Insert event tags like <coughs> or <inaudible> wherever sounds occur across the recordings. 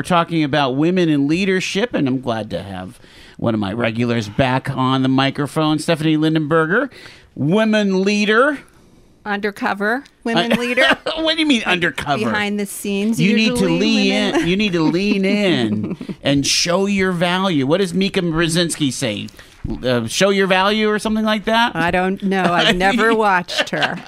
we're talking about women in leadership, and I'm glad to have one of my regulars back on the microphone, Stephanie Lindenberger, women leader. Undercover women leader. <laughs> what do you mean undercover? Behind the scenes. You need to lean women- in. You need to lean <laughs> in and show your value. What does Mika Brzezinski say? Uh, show your value or something like that. I don't know. I've never <laughs> watched her.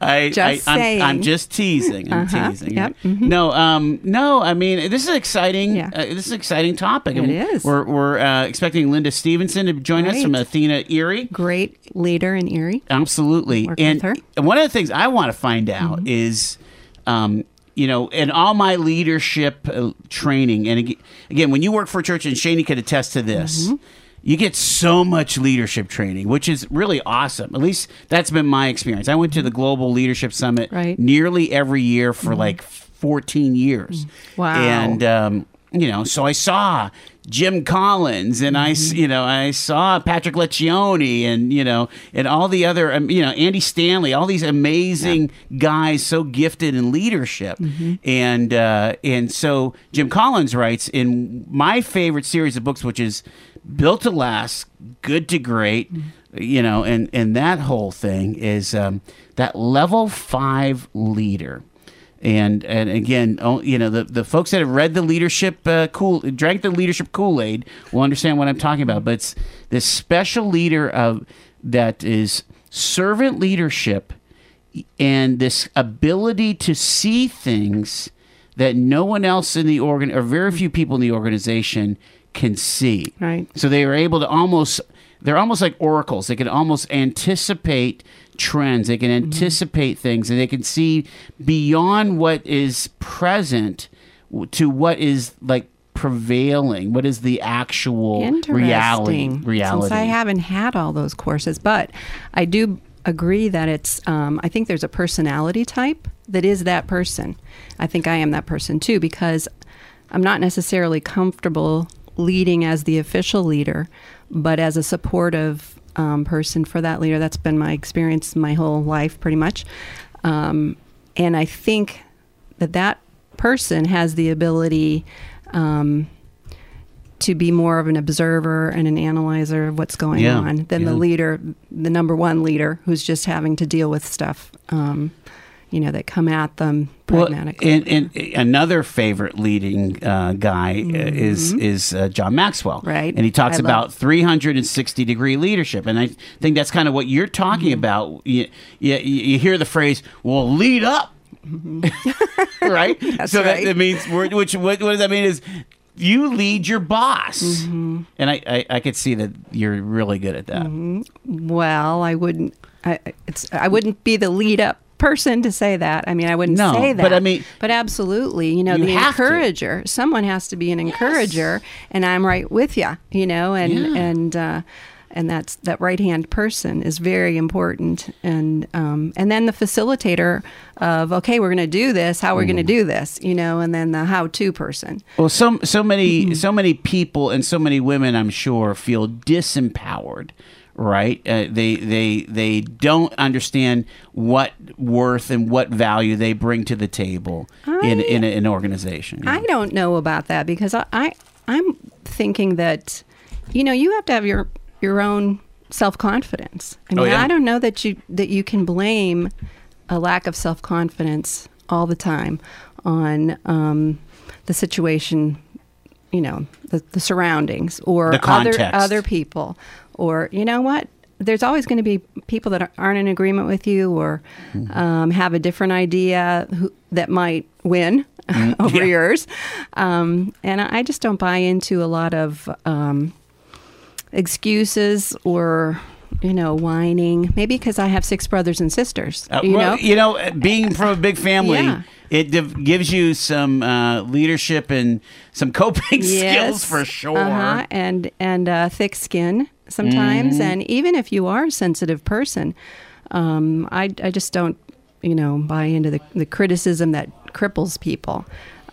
I, Just I. I'm just teasing. I'm Uh-huh. teasing. Yep. No, um, no. I mean, this is exciting. Yeah. Uh, this is an exciting topic. It And is. We're we're uh, expecting Linda Stevenson to join us from Athena Erie. Great leader in Erie. Absolutely. Work and with her. Mm-hmm. and one of the things I want to find out is, um, you know, in all my leadership uh, training, and again, when you work for a church, and Shani could attest to this. Mm-hmm. You get so much leadership training, which is really awesome. At least that's been my experience. I went to the Global Leadership Summit Right. Mm-hmm. nearly every year for like 14 years. Wow. And, um, you know, so I saw Jim Collins and I, s- you know, I saw Patrick Lencioni and, you know, and all the other, um, you know, Andy Stanley, all these amazing guys so gifted in leadership. And, uh, and so Jim Collins writes in my favorite series of books, which is Built to Last, Good to Great, you know, and, and that whole thing is um, that level five leader and and again, oh, you know, the, the folks that have read the leadership uh, cool, drank the leadership Kool Aid, will understand what I'm talking about. But it's this special leader of that is servant leadership, and this ability to see things that no one else in the organ or very few people in the organization can see. Right. So they are able to almost they're almost like oracles. They can almost anticipate trends. They can anticipate things and they can see beyond what is present to what is like prevailing. What is the actual reality? Interesting. Reality. Since I haven't had all those courses, but I do agree that it's. Um, I think there's a personality type that is that person. I think I am that person too because I'm not necessarily comfortable leading as the official leader, but as a supportive um, person for that leader. That's been my experience my whole life, pretty much. Um, and I think that that person has the ability um, to be more of an observer and an analyzer of what's going Yeah, on than the leader, the number one leader, who's just having to deal with stuff, um, you know, that come at them Well, and, and another favorite leading uh, guy uh, is is uh, John Maxwell, Mm-hmm. Right. And he talks I love- about 360 degree leadership, and I think that's kind of what you're talking Mm-hmm. about. You, you, you hear the phrase, "Well, lead up," <laughs> <laughs> right? That's so Mm-hmm. right. that, that means which what, what does that mean is. You lead your boss, Mm-hmm. and I, I, I could see that you're really good at that. well, I wouldn't. I, it's. I wouldn't be the lead up person to say that. I mean, I wouldn't No, say that. but I mean- but absolutely, you know, You the have to. encourager. Someone has to be an encourager, and I'm right with you. You know, and Yeah. and. Uh, and that's that right hand person is very important, and um, and then the facilitator of okay, we're going to do this. How we're going to do this, you know, and then the how to person. Well, so so many Mm-hmm. so many people and so many women, I'm sure, feel disempowered. Right? Uh, they they they don't understand what worth and what value they bring to the table in in an organization. I don't know about that because I, I I'm thinking that you know you have to have your your own self confidence. I Oh, yeah. I don't know that you that you can blame a lack of self confidence all the time on um, the situation, you know, the, the surroundings or The other other people, or you know what. There's always going to be people that aren't in agreement with you or Mm-hmm. um, have a different idea who, that might win Mm-hmm. <laughs> over Yeah. yours. Um, and I just don't buy into a lot of um, excuses or, you know, whining. Maybe because I have six brothers and sisters. Uh, you well, know? you know, being from a big family, Yeah. it div- gives you some uh, leadership and some <laughs> coping skills for sure. Uh-huh. And and uh, thick skin sometimes, Mm-hmm. and even if you are a sensitive person, um, I I just don't you know buy into the the criticism that cripples people,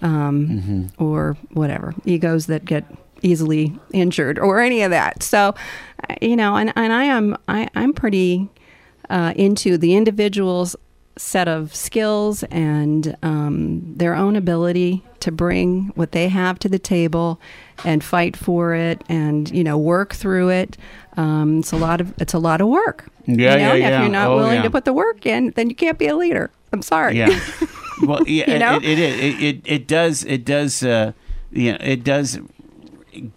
um, Mm-hmm. or whatever egos that get easily injured or any of that. So, uh, you know, and and I am I I'm pretty uh, into the individuals set of skills and um, their own ability to bring what they have to the table and fight for it and you know work through it. Um, it's a lot of it's a lot of work. Yeah, you know? yeah, If you're not Oh, willing yeah. to put the work in, then you can't be a leader. I'm sorry. Yeah. <laughs> Well, yeah, You know? it, it, is. it, it it does it does uh, you know, it does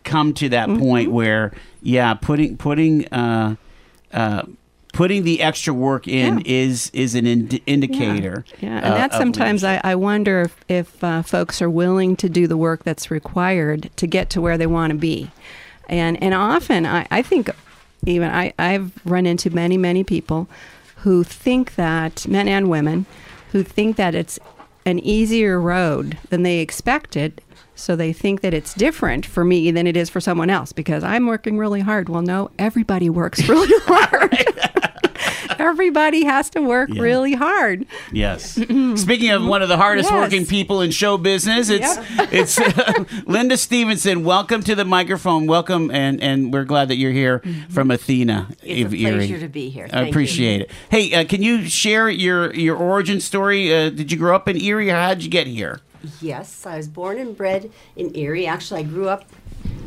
come to that Mm-hmm. point where yeah, putting putting uh, uh, putting the extra work in Yeah. is is an ind- indicator. Yeah, and uh, that's sometimes leadership. I, I wonder if, if uh, folks are willing to do the work that's required to get to where they want to be. And and often I, I think even I, I've run into many, many people who think that men and women who think that it's an easier road than they expected. So they think that it's different for me than it is for someone else because I'm working really hard. Well, no, everybody works really <laughs> hard. <laughs> <laughs> everybody has to work Yeah. really hard. Yes. <clears throat> Speaking of one of the hardest Yes. working people in show business, it's <laughs> it's uh, <laughs> Linda Stevenson. Welcome to the microphone. Welcome, and and we're glad that you're here from Athena. It's a of Erie. pleasure to be here. I Thank you. appreciate it. Hey, uh, can you share your your origin story? Uh, did you grow up in Erie, or how did you get here? Yes, I was born and bred in Erie. Actually, I grew up.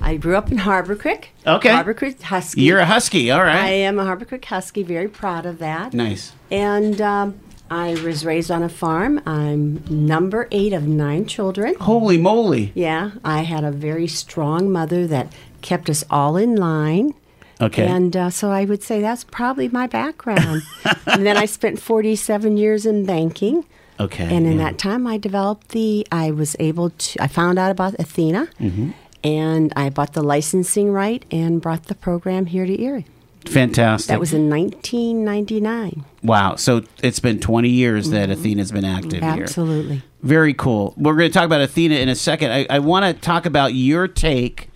I grew up in Harbor Creek. Okay. Harbor Creek Husky. You're a husky, all right. I am a Harbor Creek Husky. Very proud of that. nice. And um, I was raised on a farm. I'm number eight of nine children. Holy moly! Yeah, I had a very strong mother that kept us all in line. Okay. And uh, so I would say that's probably my background. <laughs> and then I spent 47 years in banking. okay. And in yeah. that time, I developed the. I was able to. I found out about Athena, Mm-hmm. And I bought the licensing right and brought the program here to Erie. fantastic. That was in 1999. wow. So it's been 20 years that Athena's been active here. Absolutely. Very cool. We're going to talk about Athena in a second. I, I want to talk about your take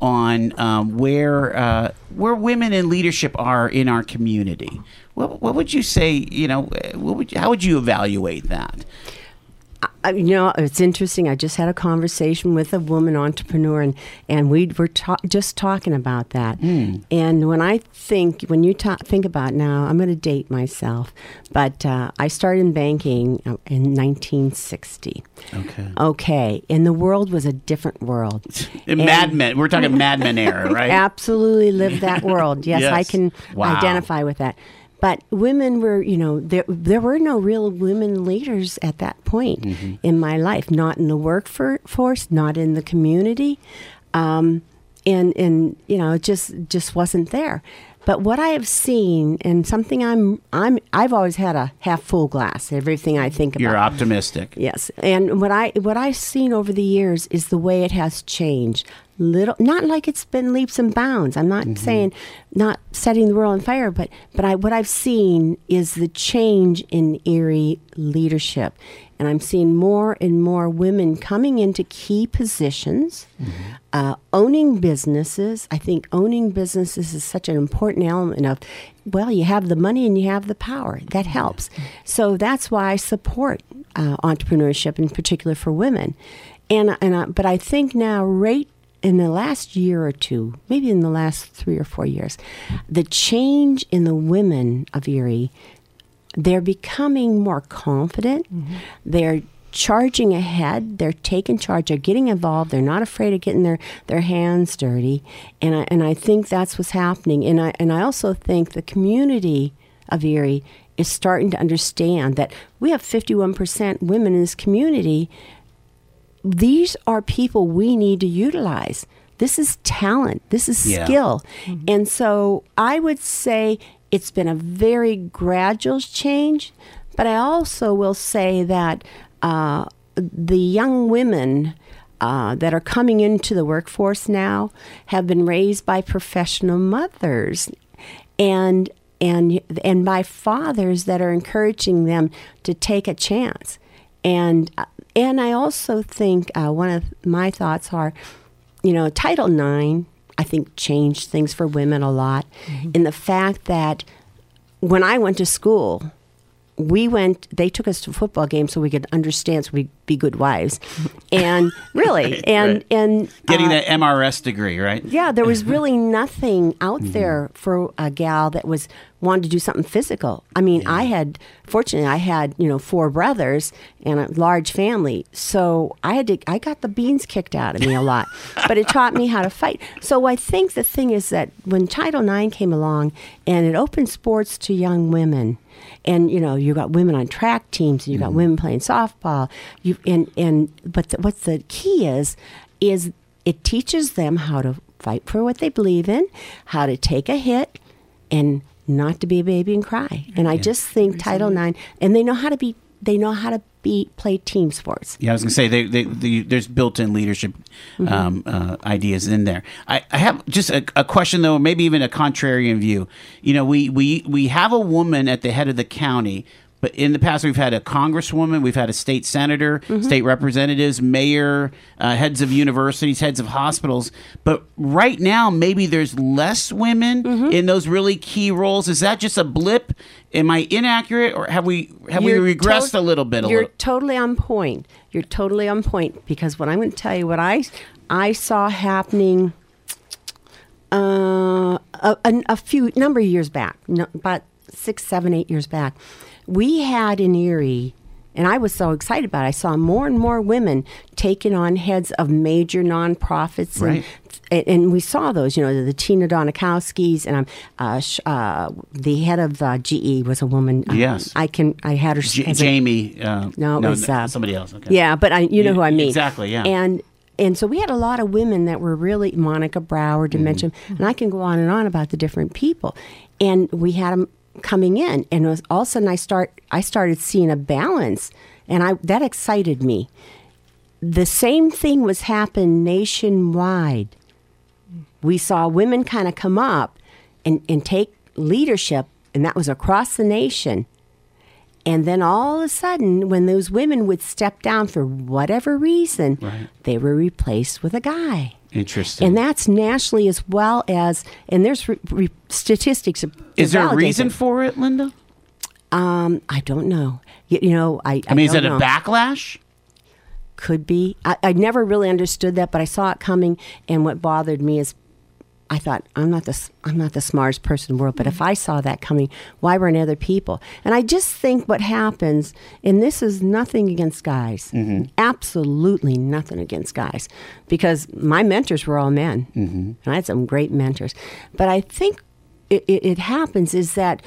on um, where uh, where women in leadership are in our community. What, what would you say? You know, what would you, how would you evaluate that? Uh, you know, it's interesting. I just had a conversation with a woman entrepreneur, and, and we were ta- just talking about that. And when I think, when you ta- think about now, I'm going to date myself, but uh, I started in banking uh, in 1960. Okay. Okay, and the world was a different world. <laughs> Mad Men. We're talking Mad Men era, <laughs> right? Absolutely lived that world. <laughs> Yes, I can Wow. identify with that. But women were, you know, there there were no real women leaders at that point Mm-hmm. in my life. Not in the workforce, not in the community, um, and and you know, it just just wasn't there. But what I have seen, and something I'm I'm I've always had a half full glass. Everything I think about. You're optimistic. Yes, and what I what I've seen over the years is the way it has changed. Little, not like it's been leaps and bounds. I'm not saying not setting the world on fire, but but I what I've seen is the change in Erie leadership, and I'm seeing more and more women coming into key positions, uh, owning businesses. I think owning businesses is such an important element of, well, you have the money and you have the power. That helps. So that's why I support uh, entrepreneurship, in particular for women. And and I, but I think now, right in the last year or two, maybe in the last three or four years, the change in the women of Erie, they're becoming more confident. Mm-hmm. They're charging ahead. They're taking charge. They're getting involved. They're not afraid of getting their, their hands dirty. And I, and I think that's what's happening. And I, and I also think the community of Erie is starting to understand that we have 51% women in this community. These are people we need to utilize. This is talent. This is Yeah. skill. And so I would say it's been a very gradual change, but I also will say that uh, the young women uh, that are coming into the workforce now have been raised by professional mothers and and and by fathers that are encouraging them to take a chance and and I also think uh, one of my thoughts are you know Title IX I think changed things for women a lot in the fact that when I went to school we went they took us to football games so we could understand so we'd be good wives, <laughs> and really, and right. and Getting uh, that MRS degree, right? yeah, there was <laughs> really nothing out there for a gal that was wanted to do something physical. I mean, I had fortunately I had, you know, four brothers and a large family. So I had to I got the beans kicked out of me a lot. <laughs> but it taught me how to fight. So I think the thing is that when Title IX came along and it opened sports to young women and you know you got women on track teams and you got mm-hmm. women playing softball you and and but the, what the key is is it teaches them how to fight for what they believe in how to take a hit and not to be a baby and cry and i just think title ix and they know how to be they know how to be play team sports Yeah, I was to say they, they, they, there's built-in leadership Mm-hmm. um, uh, ideas in there. I, I have just a, a question though, maybe even a contrarian view. You know, we we we have a woman at the head of the county. But in the past, we've had a congresswoman, we've had a state senator, Mm-hmm. state representatives, mayor, uh, heads of universities, heads of hospitals. But right now, maybe there's less women Mm-hmm. in those really key roles. Is that just a blip? Am I inaccurate, or have we have You're we regressed tot- a little bit? A You're little? totally on point. You're totally on point because what I'm going to tell you, what I I saw happening uh, a, a, a few number of years back, no, about six, seven, eight years back, we had in Erie. And I was so excited about it. I saw more and more women taking on heads of major nonprofits, and, Right. and, and we saw those. You know, the Tina Donikowskis, and um, uh, sh- uh, the head of uh, GE was a woman. Uh, Yes. I can. I had her. J- Jamie. Uh, no, it was uh, somebody else. Okay. Yeah, but I, you know who I mean. exactly, yeah. And and so we had a lot of women that were really Monica Brower, to mention, and I can go on and on about the different people. And we had them coming in, and it was, all of a sudden I start I started seeing a balance, and I that excited me. The same thing was happening nationwide. We saw women kind of come up and, and take leadership, and that was across the nation. And then all of a sudden, when those women would step down for whatever reason, Right. they were replaced with a guy. Interesting. And that's nationally as well as, and there's re- re- statistics. is there a reason it. for it, Linda? Um, I don't know. You, you know, I. I mean, is don't it a backlash? Could be. I, I never really understood that, but I saw it coming. And what bothered me is, I thought I'm not the I'm not the smartest person in the world, but if I saw that coming, why weren't other people? And I just think what happens, and this is nothing against guys, mm-hmm. absolutely nothing against guys, because my mentors were all men, mm-hmm. and I had some great mentors. But I think it, it, it happens is that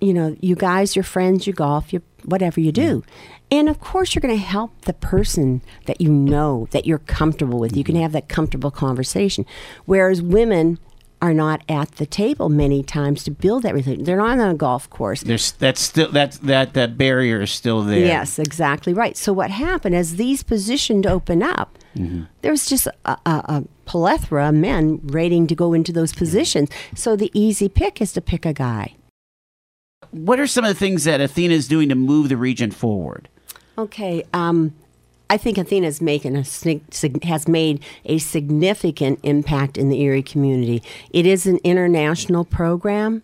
you know you guys, your friends, you golf, you whatever you do. Mm-hmm. And of course, you're going to help the person that you know, that you're comfortable with. You can mm-hmm. have that comfortable conversation. Whereas women are not at the table many times to build that relationship. They're not on a golf course. There's that's still that's that that barrier is still there. Yes, exactly right. So what happened as these positioned open up, mm-hmm. there was just a, a, a plethora of men waiting to go into those positions. So the easy pick is to pick a guy. What are some of the things that Athena is doing to move the region forward? Okay. Um, I think Athena's making a has made a significant impact in the Erie community. It is an international program,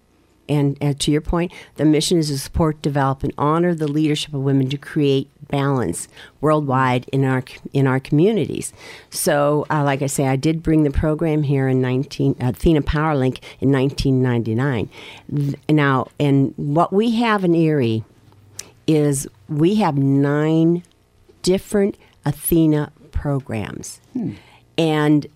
and, and to your point, the mission is to support, develop, and honor the leadership of women to create balance worldwide in our in our communities. So, uh, like I say, I did bring the program here in 19 uh, Athena PowerLink in 1999. Th- Now, and what we have in Erie is we have nine different Athena programs. Hmm. And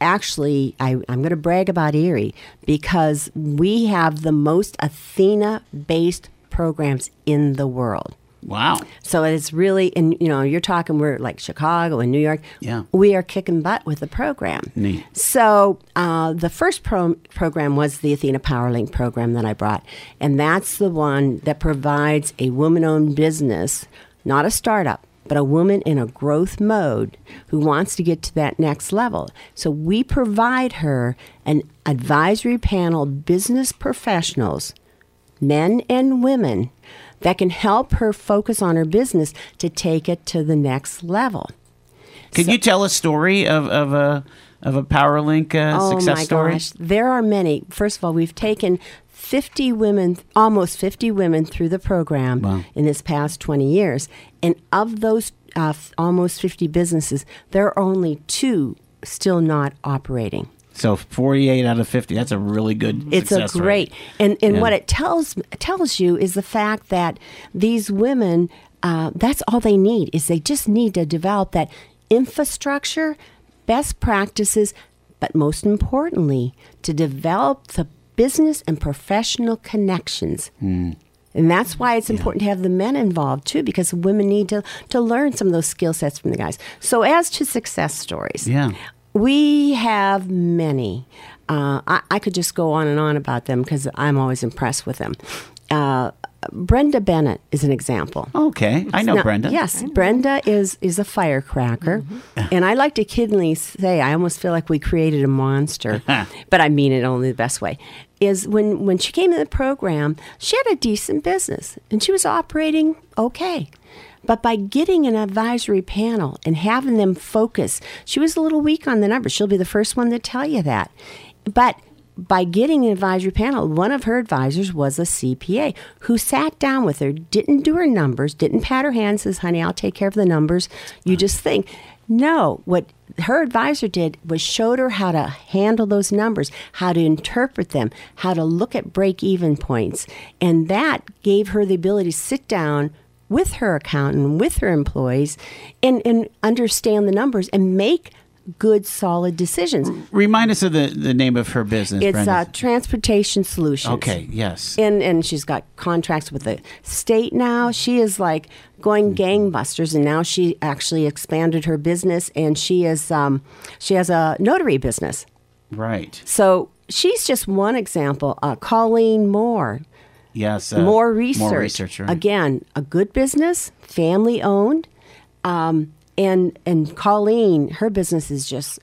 actually, I, I'm going to brag about Erie because we have the most Athena based programs in the world. Wow. So it's really, and you know, you're talking, we're like Chicago and New York. Yeah. We are kicking butt with the program. Neat. So uh, the first pro- program was the Athena PowerLink program that I brought. And that's the one that provides a woman owned business, not a startup, but a woman in a growth mode who wants to get to that next level. So we provide her an advisory panel, business professionals men and women that can help her focus on her business to take it to the next level. Could you tell a story of, of a of a PowerLink uh, oh success my story? gosh, there are many. First of all, we've taken 50 women, almost 50 women through the program Wow. in this past 20 years. And of those uh, f- almost 50 businesses, there are only two still not operating. So 48 out of 50. That's a really good It's a success rate. great, and and Yeah. what it tells tells you is the fact that these women, uh, that's all they need is they just need to develop that infrastructure, best practices, but most importantly, to develop the business and professional connections. Hmm. And that's why it's important to have the men involved too, because women need to, to learn some of those skill sets from the guys. So, as to success stories, Yeah. We have many. Uh, I, I could just go on and on about them because I'm always impressed with them. Uh, Brenda Bennett is an example. Okay. I know Now, Brenda. Yes, Brenda is is a firecracker, and I like to kiddingly say I almost feel like we created a monster, <laughs> but I mean it only the best way. Is when when she came in the program, she had a decent business and she was operating okay. But by getting an advisory panel and having them focus, she was a little weak on the numbers. She'll be the first one to tell you that. But by getting an advisory panel, one of her advisors was a CPA who sat down with her, didn't do her numbers, didn't pat her hand, says, honey, I'll take care of the numbers. You just think. No, what her advisor did was showed her how to handle those numbers, how to interpret them, how to look at break even points. And that gave her the ability to sit down with her accountant, with her employees, and, and understand the numbers and make good, solid decisions. Remind us of the, the name of her business. It's uh, Transportation Solutions. okay. Yes. And and she's got contracts with the state now. She is like going gangbusters, and now she actually expanded her business, and she is um, she has a notary business. right. So she's just one example. Uh, Colleen Moore, Yes. uh, more research. More research. Right. Again, a good business, family owned, um, and and Colleen, her business is just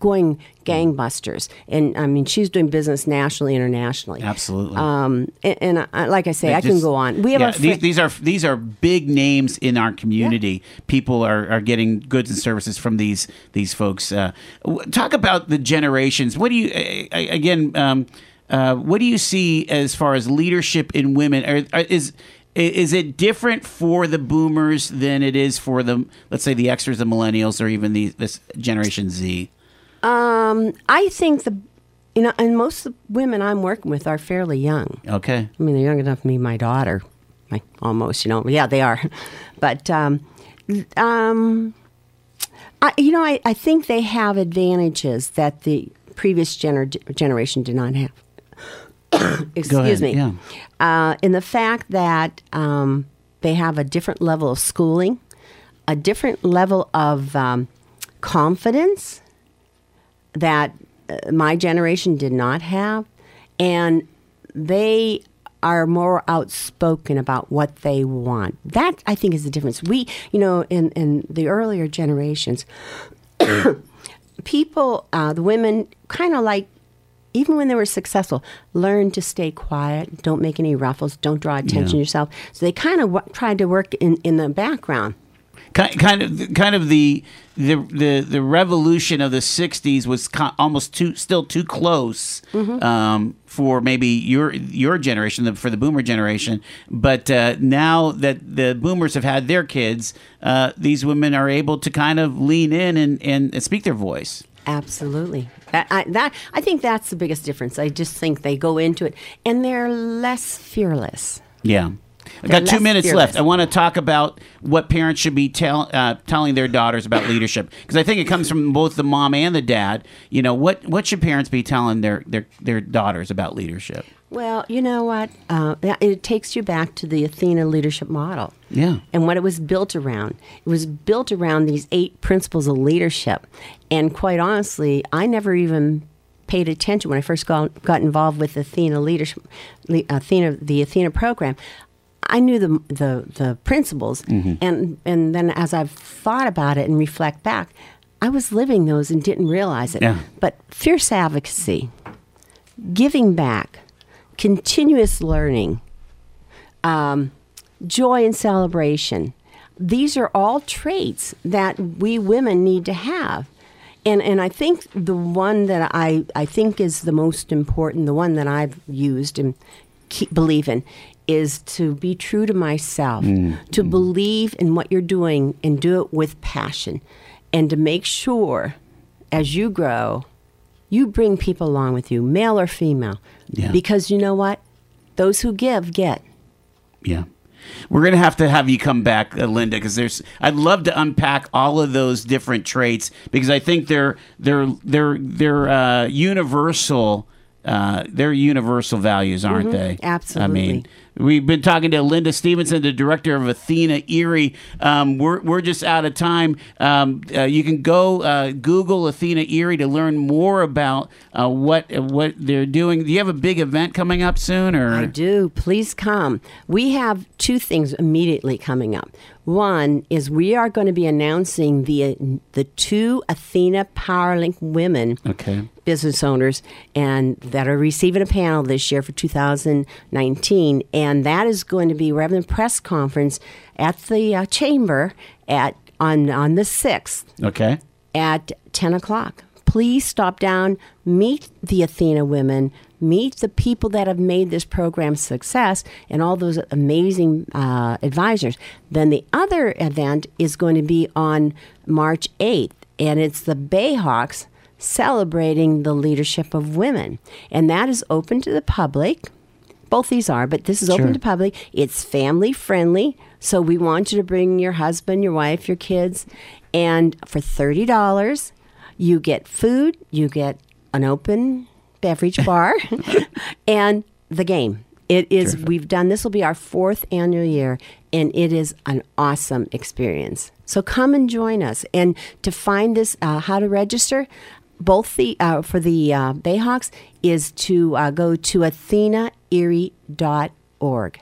going gangbusters. And I mean, she's doing business nationally, internationally. Absolutely. Um, and, and I, like I say, I can go on. We have yeah, a fri- these, these are these are big names in our community. People are, are getting goods and services from these these folks. Uh, talk about the generations. What do you uh, again? Um, uh, what do you see as far as leadership in women? Are, are, is is it different for the boomers than it is for the let's say the Xers, the millennials, or even the this Generation Z? Um, I think the, you know, and most of the women I'm working with are fairly young. Okay. I mean, they're young enough to be my daughter, like almost, you know. Yeah, they are, <laughs> but um, um, I, you know, I, I think they have advantages that the previous gener- generation did not have. <coughs> Excuse me. yeah. Uh, in the fact that um, they have a different level of schooling, a different level of um, confidence that uh, my generation did not have, and they are more outspoken about what they want. That I think is the difference. We, you know, in in the earlier generations, <coughs> people, uh, the women, kind of like. Even when they were successful, learn to stay quiet. Don't make any ruffles. Don't draw attention Yeah. yourself. So they kind of w- tried to work in, in the background. Ki- kind of kind of the the the, the revolution of the 60s was co- almost too still too close Mm-hmm. um, for maybe your your generation the, for the boomer generation but uh, now that the boomers have had their kids uh, these women are able to kind of lean in and, and speak their voice Absolutely. That I, that I think that's the biggest difference. I just think they go into it and they're less fearless. Yeah. I got two minutes fearless. left. I want to talk about what parents should be tell, uh, telling their daughters about leadership because I think it comes from both the mom and the dad. You know what what should parents be telling their their, their daughters about leadership? Well, you know what? Uh, it takes you back to the Athena leadership model. Yeah. And what it was built around. It was built around these eight principles of leadership. And quite honestly, I never even paid attention when I first got, got involved with Athena leadership, Le- Athena, the Athena program. I knew the the, the principles, and and then as I've thought about it and reflect back, I was living those and didn't realize it. Yeah. But fierce advocacy, giving back, continuous learning, um, joy and celebration. These are all traits that we women need to have. And, and I think the one that I, I think is the most important, the one that I've used and keep, believe in, is to be true to myself, to believe in what you're doing and do it with passion, and to make sure as you grow, you bring people along with you, male or female. Yeah. Because you know what? Those who give, get. Yeah. We're gonna have to have you come back, uh, Linda, because there's. I'd love to unpack all of those different traits because I think they're they're they're they're uh, universal. Uh, they're universal values, aren't they? Absolutely. I mean, we've been talking to Linda Stevenson, the director of Athena Erie. Um, we're we're just out of time. Um, uh, you can go uh, Google Athena Erie to learn more about uh, what what they're doing. Do you have a big event coming up soon, or I do. Please come. We have two things immediately coming up. One is we are going to be announcing the the two Athena PowerLink women Okay. business owners and that are receiving a panel this year for 2019 and that is going to be we're having a press conference at the uh, chamber at on on the 6th Okay. at 10 o'clock. Please stop down, meet the Athena women, meet the people that have made this program success, and all those amazing uh, advisors. Then the other event is going to be on March 8th, and it's the Bayhawks celebrating the leadership of women. And that is open to the public. Both these are, but this is Sure. open to public. It's family friendly. So we want you to bring your husband, your wife, your kids. And for $30, you get food, you get an open beverage bar, <laughs> <laughs> and the game. It is, we've done, this will be our fourth annual year, and it is an awesome experience. So come and join us. And to find this, uh, how to register, both the uh, for the uh, Bayhawks is to uh, go to athenaerie.org.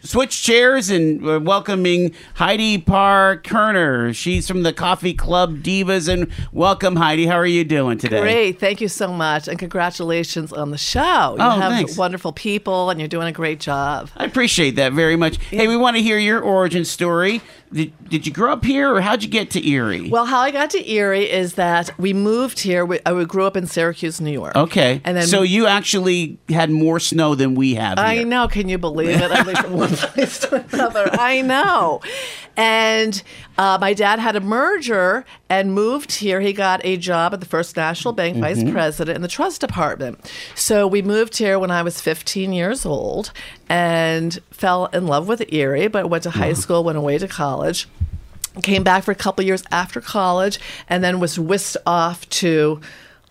Switch chairs and we're welcoming Heidi Parr Kerner. She's from the Coffee Club Divas. And welcome, Heidi. How are you doing today? Great. Thank you so much. And congratulations on the show. You Oh, have thanks. wonderful people and you're doing a great job. I appreciate that very much. Hey, we want to hear your origin story. Did, did you grow up here or how'd you get to Erie? Well, how I got to Erie is that we moved here. We, uh, I grew up in Syracuse, New York. okay. And then so you actually had more snow than we have I know. Can you believe it? I lived from one <laughs> place to another. I know. And uh, my dad had a merger and moved here. He got a job at the First National Bank, vice president in the trust department. So we moved here when I was 15 years old and fell in love with Erie, but went to high school, went away to college. Came back for a couple years after college, and then was whisked off to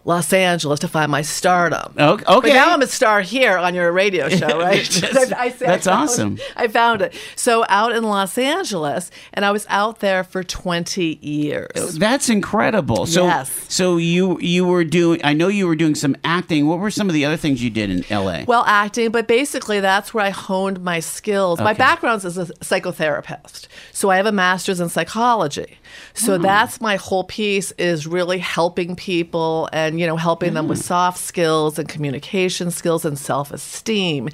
Los Angeles to find my stardom. O- But okay. now I'm a star here on your radio <laughs> show, right? <laughs> That's- I- I say I found- awesome. I found it. So out in Los Angeles, and I was out there for 20 years. That's incredible. So, Yes. so you you were doing. I know you were doing some acting. What were some of the other things you did in L.A.? Well, acting, but basically that's where I honed my skills. My background is a psychotherapist. So I have a master's in psychology. So hmm. that's my whole piece is really helping people and, you know, helping them with mm. soft skills and communication skills and self-esteem.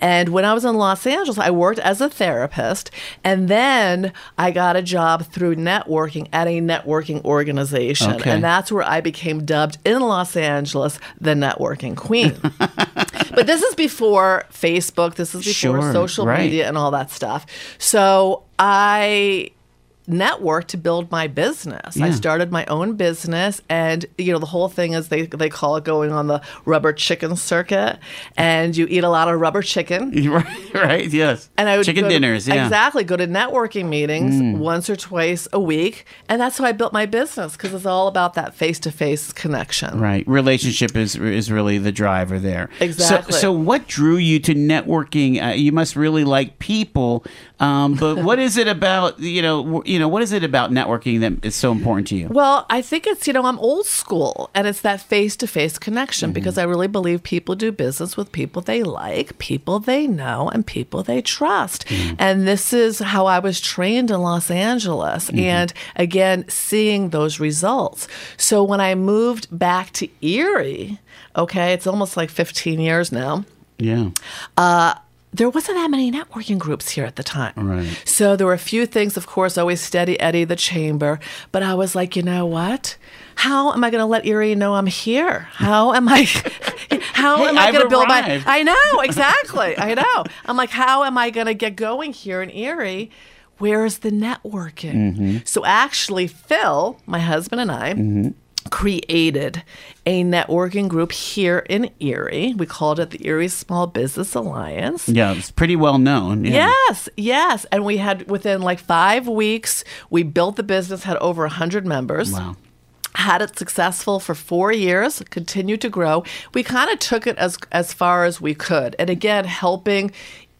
And when I was in Los Angeles, I worked as a therapist and then I got a job through networking at a networking organization. Okay. And that's where I became dubbed in Los Angeles the networking queen. <laughs> but this is before Facebook. This is before Sure, social right. media and all that stuff. So I networked to build my business. I started my own business and you know the whole thing is they they call it going on the rubber chicken circuit and you eat a lot of rubber chicken. <laughs> right, right, yes. And I would chicken go to- dinners. Yeah. exactly go to networking meetings Mm. once or twice a week, and that's how I built my business because it's all about that face to face connection. Right, relationship is is really the driver there. Exactly. So, so what drew you to networking? Uh, you must really like people, um, but what is it about you know you know what is it about networking that is so important to you? Well, I think it's, you know, I'm old school and it's that face to face connection because mm-hmm. I really believe people do business with people they like, people they know, and people they trust. Mm-hmm. And this is how I was trained in Los Angeles. Mm-hmm. And again, seeing those results. So when I moved back to Erie, okay, it's almost like 15 years now Yeah, uh, there wasn't that many networking groups here at the time. Right. So there were a few things, of course, always Steady Eddie, the chamber. But I was like, you know what? How am I going to let Erie know I'm here? How am I? <laughs> how Hey, am I going to build my? I know exactly. I know. I'm like, how am I going to get going here in Erie? Where is the networking? Mm-hmm. So actually, Phil, my husband, and I. Mm-hmm. Created a networking group here in Erie. We called it the Erie Small Business Alliance. Yeah, it's pretty well known. Yeah. Yes, yes. And we had within like five weeks, we built the business, had over 100 members. Wow. Had it successful for four years, continued to grow. We kind of took it as as far as we could, and again, helping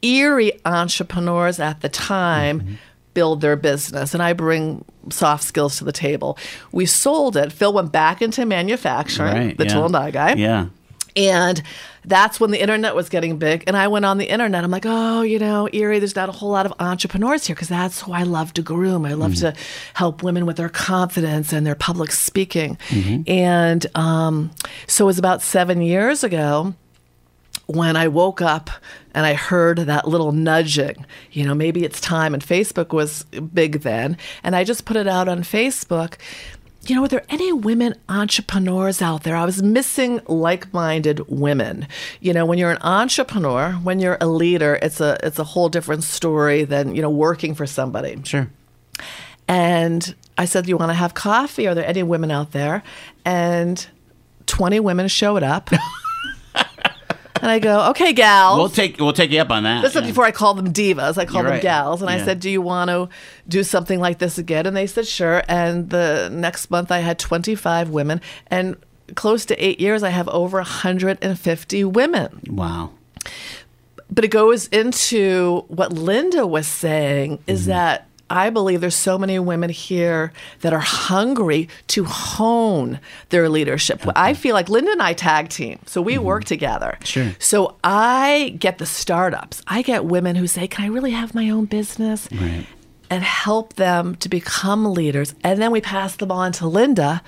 Erie entrepreneurs at the time Mm-hmm. Build their business. And I bring soft skills to the table. We sold it. Phil went back into manufacturing, Right. the yeah. tool and die guy. Yeah. And that's when the internet was getting big. And I went on the internet. I'm like, oh, you know, Erie, there's not a whole lot of entrepreneurs here because that's who I love to groom. I love to help women with their confidence and their public speaking. And um, so it was about seven years ago when I woke up and I heard that little nudging, you know, maybe it's time. And Facebook was big then. And I just put it out on Facebook. You know, are there any women entrepreneurs out there? I was missing like minded women. You know, when you're an entrepreneur, when you're a leader, it's a it's a whole different story than, you know, working for somebody. Sure. And I said, You want to have coffee? Are there any women out there? And 20 women showed up. <laughs> and I go, Okay, gals. We'll take we'll take you up on that. This yeah. before I called them divas. I called You're them right. gals. And I said, Do you want to do something like this again? And they said, Sure. And the next month I had 25 women. And close to eight years, I have over 150 women. Wow. But it goes into what Linda was saying is Mm-hmm. that I believe there's so many women here that are hungry to hone their leadership. I feel like Linda and I tag team, so we work together. Mm-hmm. Sure. So I get the startups. I get women who say, "Can I really have my own business?" Right. And help them to become leaders. And then we pass them on to Linda.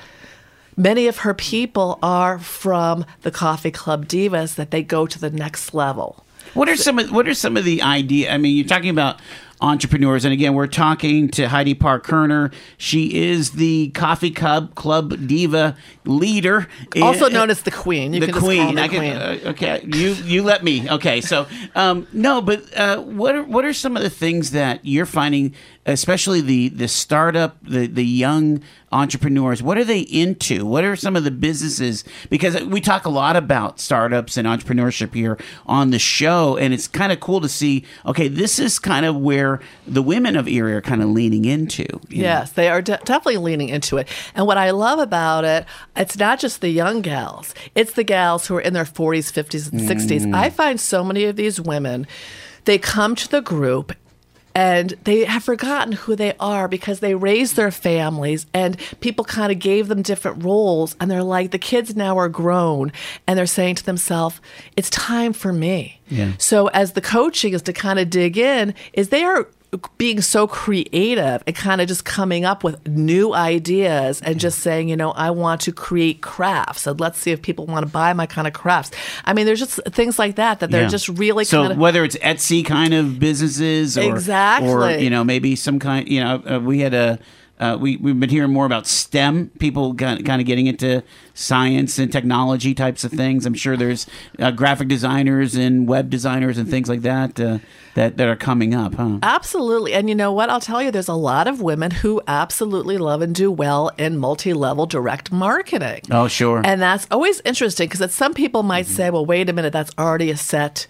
Many of her people are from the Coffee Club Divas that they go to the next level. What are some of what are some of the idea? I mean, you're talking about entrepreneurs, and again, we're talking to Heidi Parr Kerner. She is the Coffee Club Club Diva leader, Also Eh, known as the Queen. You the can just call queen. I queen. can, uh, okay, you you let me. Okay, so um, no, but uh, what are what are some of the things that you're finding, especially the the startup, the the young entrepreneurs? What are they into? What are some of the businesses? Because we talk a lot about startups and entrepreneurship here on the show, and it's kind of cool to see. Okay, this is kind of where the women of Erie are kind of leaning into. you know? Yes, they are de- definitely leaning into it. And what I love about it, it's not just the young gals, it's the gals who are in their 40s, 50s, and 60s. Mm. I find so many of these women, they come to the group and they have forgotten who they are because they raised their families and people kind of gave them different roles and they're like the kids now are grown and they're saying to themselves it's time for me Yeah. so as the coaching is to kind of dig in is they are being so creative and kind of just coming up with new ideas and just saying, you know, I want to create crafts and let's see if people want to buy my kind of crafts. I mean, there's just things like that that they're Yeah. just really so kind of whether it's Etsy kind of businesses or or you know maybe some kind you know uh, we had a uh, we we've been hearing more about STEM people kind kind of getting into science and technology types of things. I'm sure there's uh, graphic designers and web designers and things like that uh, that that are coming up, huh? Absolutely. And you know what? I'll tell you, there's a lot of women who absolutely love and do well in multi level direct marketing. Oh, sure. And that's always interesting because some people might say, well, wait a minute, that's already a set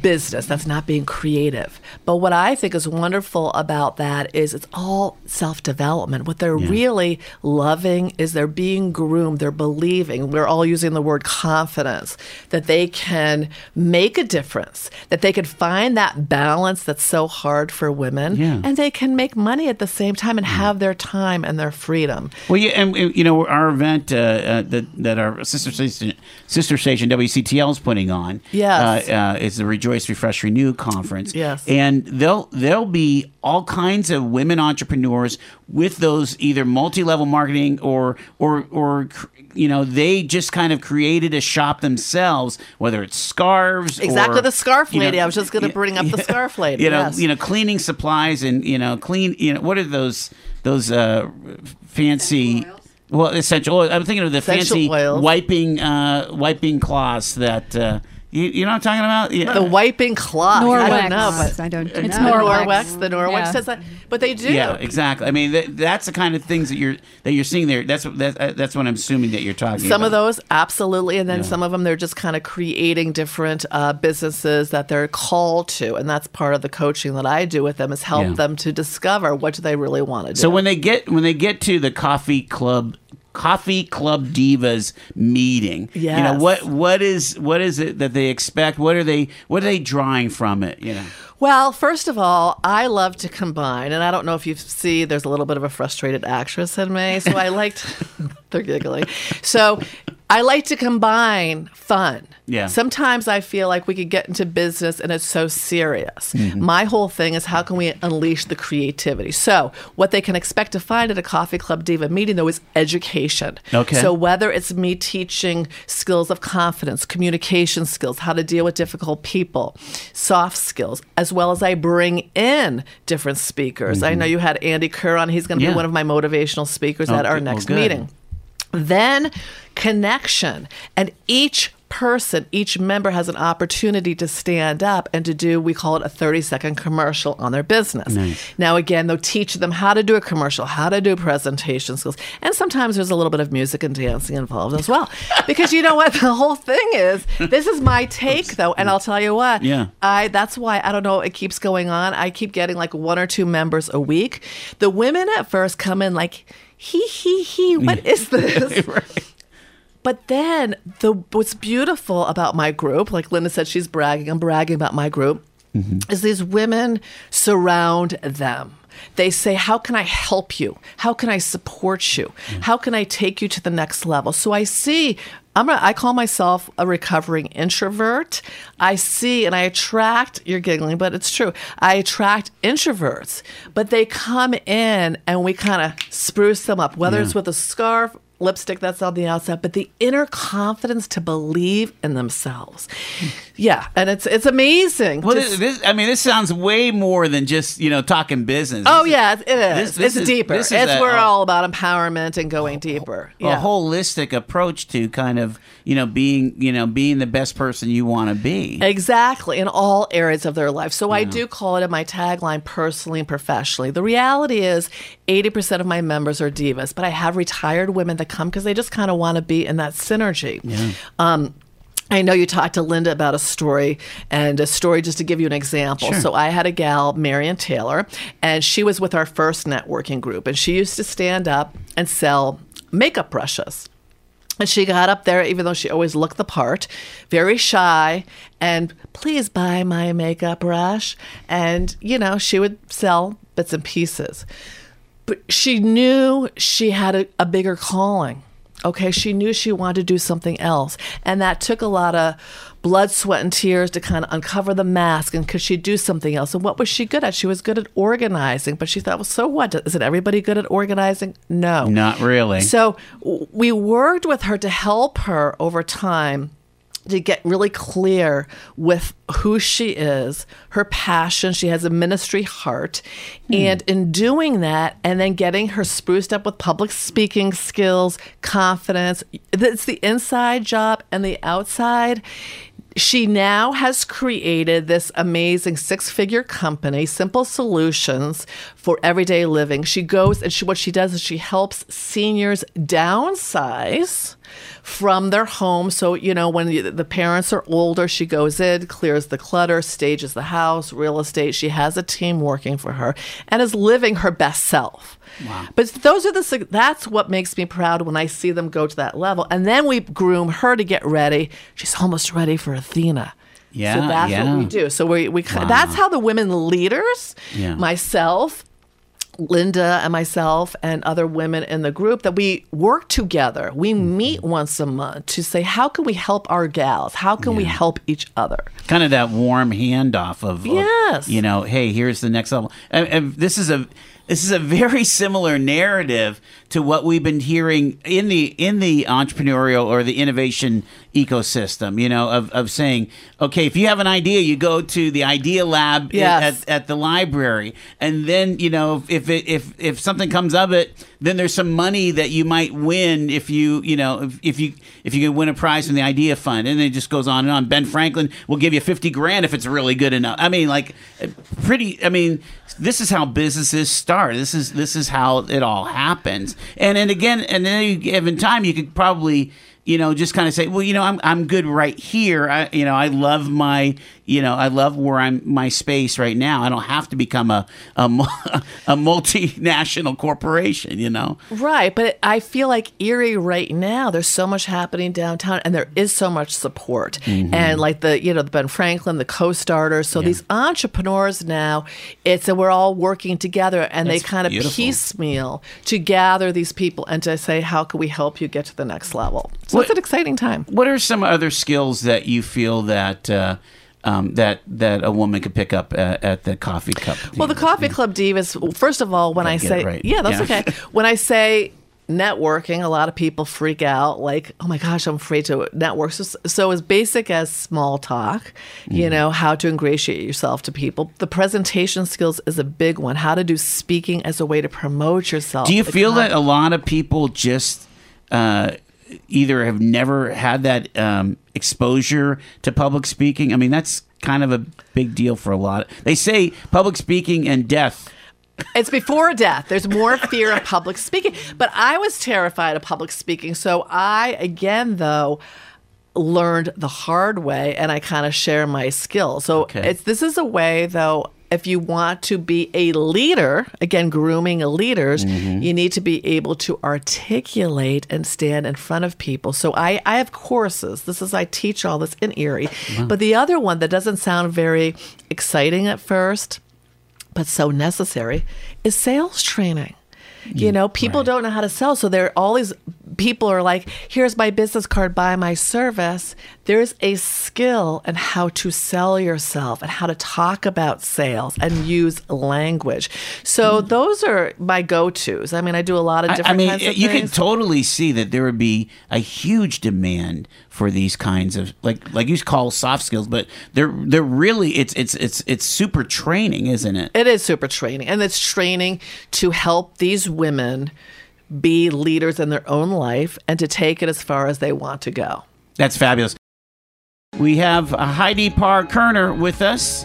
business. That's not being creative. But what I think is wonderful about that is it's all self development. What they're really loving is they're being groomed, they're believing. We're all using the word confidence that they can make a difference, that they can find that balance that's so hard for women, Yeah. and they can make money at the same time and have their time and their freedom. Well, yeah, and you know our event uh, uh, that that our sister station, sister station WCTL is putting on. Yes. uh, uh, is the Rejoice, Refresh, Renew conference. Yes. and they'll there'll be all kinds of women entrepreneurs with those either multi-level marketing or or or you know they just kind of created a shop themselves, whether it's scarves. Exactly, or, the scarf you know, lady. I was just going to bring up the <laughs> scarf lady. You know, yes. you know, cleaning supplies and you know, clean. You know, what are those those uh, fancy? Well, essential. oil. I'm thinking of the Essential fancy oils. wiping uh, wiping cloths that uh, you, you know what I'm talking about. Yeah. The wiping cloth. I Norwex. don't know, but I don't. It's know. Norwex. Norwex. The Norwex Yeah. says that, but they do. Yeah, exactly. I mean, that, that's the kind of things that you're that you're seeing there. That's what that, uh, that's what I'm assuming that you're talking. About. Some of those, absolutely, and then Yeah. some of them, they're just kind of creating different uh, businesses that they're called to, and that's part of the coaching that I do with them is help Yeah. them to discover what do they really want to do. So when they get when they get to the coffee club coffee club divas meeting. Yeah, you know what what is what is it that they expect? What are they what are they drawing from it you know Well, first of all, I love to combine, and I don't know if you see, there's a little bit of a frustrated actress in me, so I liked, <laughs> they're giggling. So I like to combine fun. Yeah. Sometimes I feel like we could get into business and it's so serious. Mm-hmm. My whole thing is how can we unleash the creativity? So what they can expect to find at a coffee club diva meeting though is education. Okay. So whether it's me teaching skills of confidence, communication skills, how to deal with difficult people, soft skills, as well as I bring in different speakers. I know you had Andy Kerr on. He's going to Mm-hmm. Yeah. be one of my motivational speakers at our Okay, well, next meeting. Then connection. And each person, each member has an opportunity to stand up and to do, we call it a 30 second commercial on their business. Now, again, they'll teach them how to do a commercial, how to do presentation skills. And sometimes there's a little bit of music and dancing involved as well. <laughs> because you know what? The whole thing is, this is my take though. And I'll tell you what, Yeah. I, that's why I don't know, it keeps going on. I keep getting like one or two members a week. The women at first come in like, he, he, he, what <laughs> is this? <laughs> But then the what's beautiful about my group, like Linda said, she's bragging. I'm bragging about my group. Mm-hmm. Is these women surround them. They say, How can I help you? How can I support you? Mm. How can I take you to the next level? So I see, I'm a, I call myself a recovering introvert. I see and I attract, you're giggling, but it's true. I attract introverts, but they come in and we kind of spruce them up, whether it's with a scarf, lipstick that's on the outside, but the inner confidence to believe in themselves. Yeah, and it's it's amazing. well this, this i mean this sounds way more than just you know talking business Oh This is yeah, it is. it's is- deeper. is it's a- we're all about empowerment and going deeper. a Yeah. holistic approach to kind of you know being you know being the best person you want to be Exactly, in all areas of their life. So I do call it in my tagline personally and professionally. The reality is 80% of my members are divas, but I have retired women that come because they just kind of want to be in that synergy. Um, I know you talked to Linda about a story, and a story just to give you an example. So I had a gal, Marion Taylor, and she was with our first networking group, and she used to stand up and sell makeup brushes. And she got up there, even though she always looked the part, very shy, and please buy my makeup brush. And, you know, she would sell bits and pieces. But she knew she had a, a bigger calling. Okay, she knew she wanted to do something else. And that took a lot of blood, sweat, and tears to kind of uncover the mask and could she do something else? And what was she good at? She was good at organizing, but she thought, well, so what? Isn't everybody good at organizing? No. not really So we worked with her to help her over time to get really clear with who she is, her passion. She has a ministry heart. Hmm. And in doing that, and then getting her spruced up with public speaking skills, confidence, it's the inside job and the outside. She now has created this amazing six figure company, Simple Solutions for Everyday Living. She goes and she, what she does is she helps seniors downsize from their home. So, you know, when the the parents are older, she goes in, clears the clutter, stages the house, real estate. She has a team working for her and is living her best self. Wow. But those are the that's what makes me proud when I see them go to that level. And then we groom her to get ready. She's almost ready for Athena. Yeah, so that's yeah. what we do. So we we that's how the women leaders, Yeah. myself, Linda and myself and other women in the group that we work together. We Mm-hmm. meet once a month to say how can we help our gals? How can we help each other? kind of that warm handoff of, of, Yes. you know hey here's the next level and, and this is a this is a very similar narrative to what we've been hearing in the in the entrepreneurial or the innovation ecosystem you know of, of saying okay if you have an idea you go to the idea lab Yes. at, at the library. And then you know if it, if if something comes of it then there's some money that you might win if you you know if, if you if you can win a prize from the idea fund. And it just goes on and on. Ben franklin will give you 50 grand if it's really good enough. I mean like pretty i mean this is how businesses start. This is this is how it all happens and and again and then any given time you could probably you know, just kind of say, well, you know, I'm I'm good right here. I, you know, I love my, you know, I love where I'm my space right now. I don't have to become a a, <laughs> a multinational corporation. You know, right? But I feel like Erie right now. There's so much happening downtown, and there is so much support, mm-hmm. and like the you know the Ben Franklin, the co-starters. So yeah. these entrepreneurs now, it's and we're all working together, and That's they kind of beautiful. piecemeal to gather these people and to say, how can we help you get to the next level? So what, it's an exciting time. What are some other skills that you feel that uh, um, that that a woman could pick up at, at the coffee cup? Well, the coffee club divas. First of all, when I, I say right. yeah, that's yeah. okay. <laughs> When I say networking, a lot of people freak out like, oh my gosh, I'm afraid to network. So, so as basic as small talk, mm. you know, how to ingratiate yourself to people. The presentation skills is a big one. How to do speaking as a way to promote yourself. Do you feel that a lot of people just uh, either have never had that um, exposure to public speaking. I mean, that's kind of a big deal for a lot. They say public speaking and death. It's before death. There's more fear of public speaking. But I was terrified of public speaking. So I, again, though, learned the hard way and I kind of share my skills. So okay. it's this is a way though if you want to be a leader, again, grooming leaders, mm-hmm. you need to be able to articulate and stand in front of people. So I, I have courses. This is, I teach all this in Erie. Wow. But the other one that doesn't sound very exciting at first, but so necessary, is sales training. You mm, know, people right. don't know how to sell. So there are all these people are like, here's my business card, buy my service. There's a skill in how to sell yourself and how to talk about sales and use language. So mm. those are my go tos. I mean, I do a lot of different I, I mean, you can totally see that there would be a huge demand for these kinds of like like you call soft skills, but they're they're really it's it's it's it's super training, isn't it? It is super training. And it's training to help these women be leaders in their own life and to take it as far as they want to go. That's fabulous. We have Heidi Parr Kerner with us.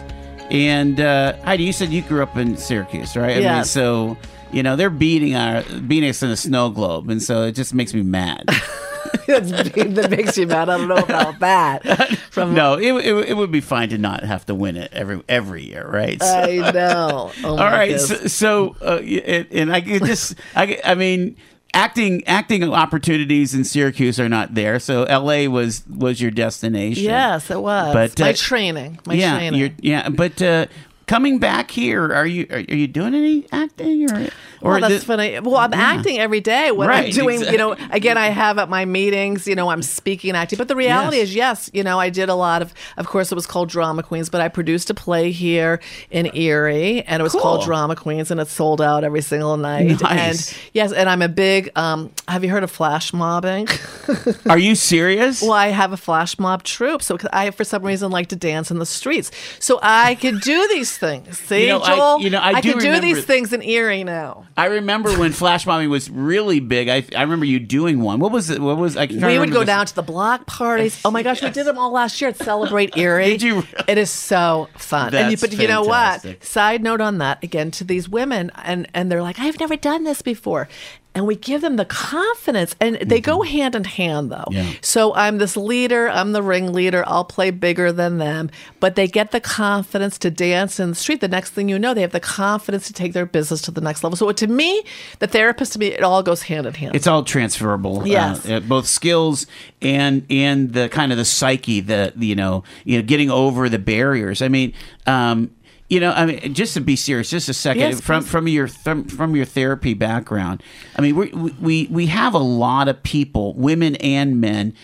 And uh, Heidi, you said you grew up in Syracuse, right? Yeah. I mean, so you know they're beating our beating us in a snow globe, and so it just makes me mad. <laughs> <laughs> that makes you mad. I don't know about that. <laughs> From no, it, it, it, would be fine to not have to win it every every year, right? So, I <laughs> know. Oh all right, so, so uh, and I just I I mean acting acting opportunities in Syracuse are not there. So L.A. was was your destination. Yes, it was. But my uh, training, my yeah, training. yeah. But uh, coming back here, are you are, you doing any acting or? Or well, that's funny. Well, I'm yeah. acting every day when right, I'm doing, exactly. you know, again, I have at my meetings, you know, I'm speaking and acting. But the reality yes. is, yes, you know, I did a lot of, of course, it was called Drama Queens, but I produced a play here in Erie and it was cool. called Drama Queens and it sold out every single night. Nice. And yes, and I'm a big, um, have you heard of flash mobbing? <laughs> Are you serious? well, I have a flash mob troupe. So I, for some reason, like to dance in the streets. So I could do these things. See, you know, Joel? I, you know, I, I do, do these things in Erie now. I remember when <laughs> flash mobbing was really big. I, I remember you doing one. What was it? What was I? We would go this. down to the block parties. <laughs> Oh my gosh, yes. we did them all last year at Celebrate Erie. <laughs> did you? It is so fun. That's you, but fantastic. you know what? Side note on that again to these women, and and they're like, I've never done this before, and we give them the confidence and they mm-hmm. go hand in hand though yeah. so i'm this leader i'm the ringleader i'll play bigger than them but they get the confidence to dance in the street the next thing you know they have the confidence to take their business to the next level so to me the therapist to me it all goes hand in hand it's all transferable uh, yes. Uh, both skills and and the kind of the psyche the you know you know getting over the barriers i mean um, you know, I mean, just to be serious, just a second yes, from please. from your th- from your therapy background. I mean, we we we have a lot of people, women and men,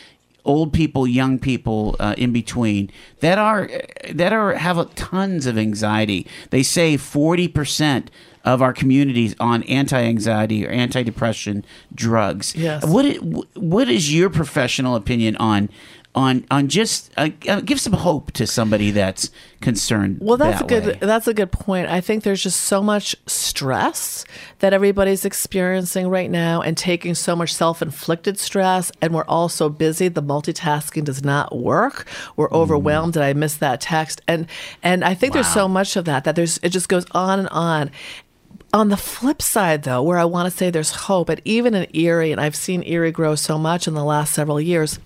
old people, young people, uh, in between that are that are have a, tons of anxiety. They say forty percent of our communities on anti-anxiety or anti-depression drugs. Yes. What what is your professional opinion on on on just uh, uh, give some hope to somebody that's concerned. Well, that's that a good way. that's a good point. I think there's just so much stress that everybody's experiencing right now and taking so much self-inflicted stress and we're all so busy the multitasking does not work. We're Mm. overwhelmed and I missed that text and and I think there's so much of that that there's it just goes on and on. On the flip side, though, where I want to say there's hope, and even in Erie, and I've seen Erie grow so much in the last several years,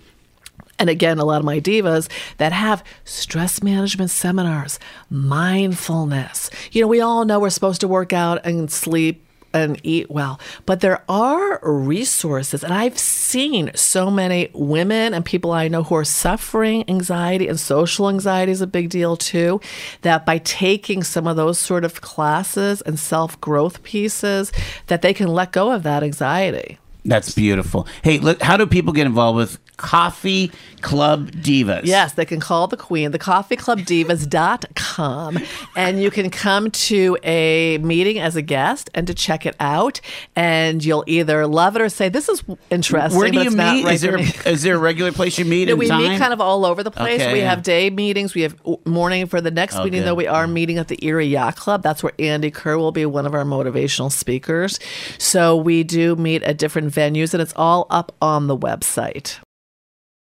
and again, a lot of my divas that have stress management seminars, mindfulness. You know, we all know we're supposed to work out and sleep and eat well, but there are resources. And I've seen so many women and people I know who are suffering anxiety and social anxiety is a big deal too. That by taking some of those sort of classes and self growth pieces, that they can let go of that anxiety. That's beautiful. Hey, look, how do people get involved with Coffee Club Divas? Yes, they can call the queen, thecoffeeclubdivas.com, and you can come to a meeting as a guest and to check it out. And you'll either love it or say, This is interesting. Where do you meet? right Is there me." is there a regular place you meet? No, we time? meet kind of all over the place. Okay, we yeah. have day meetings. We have morning for the next Oh, meeting, good. though. We are mm-hmm. meeting at the Erie Yacht Club. That's where Andy Kerr will be one of our motivational speakers. So we do meet at different venues, and it's all up on the website.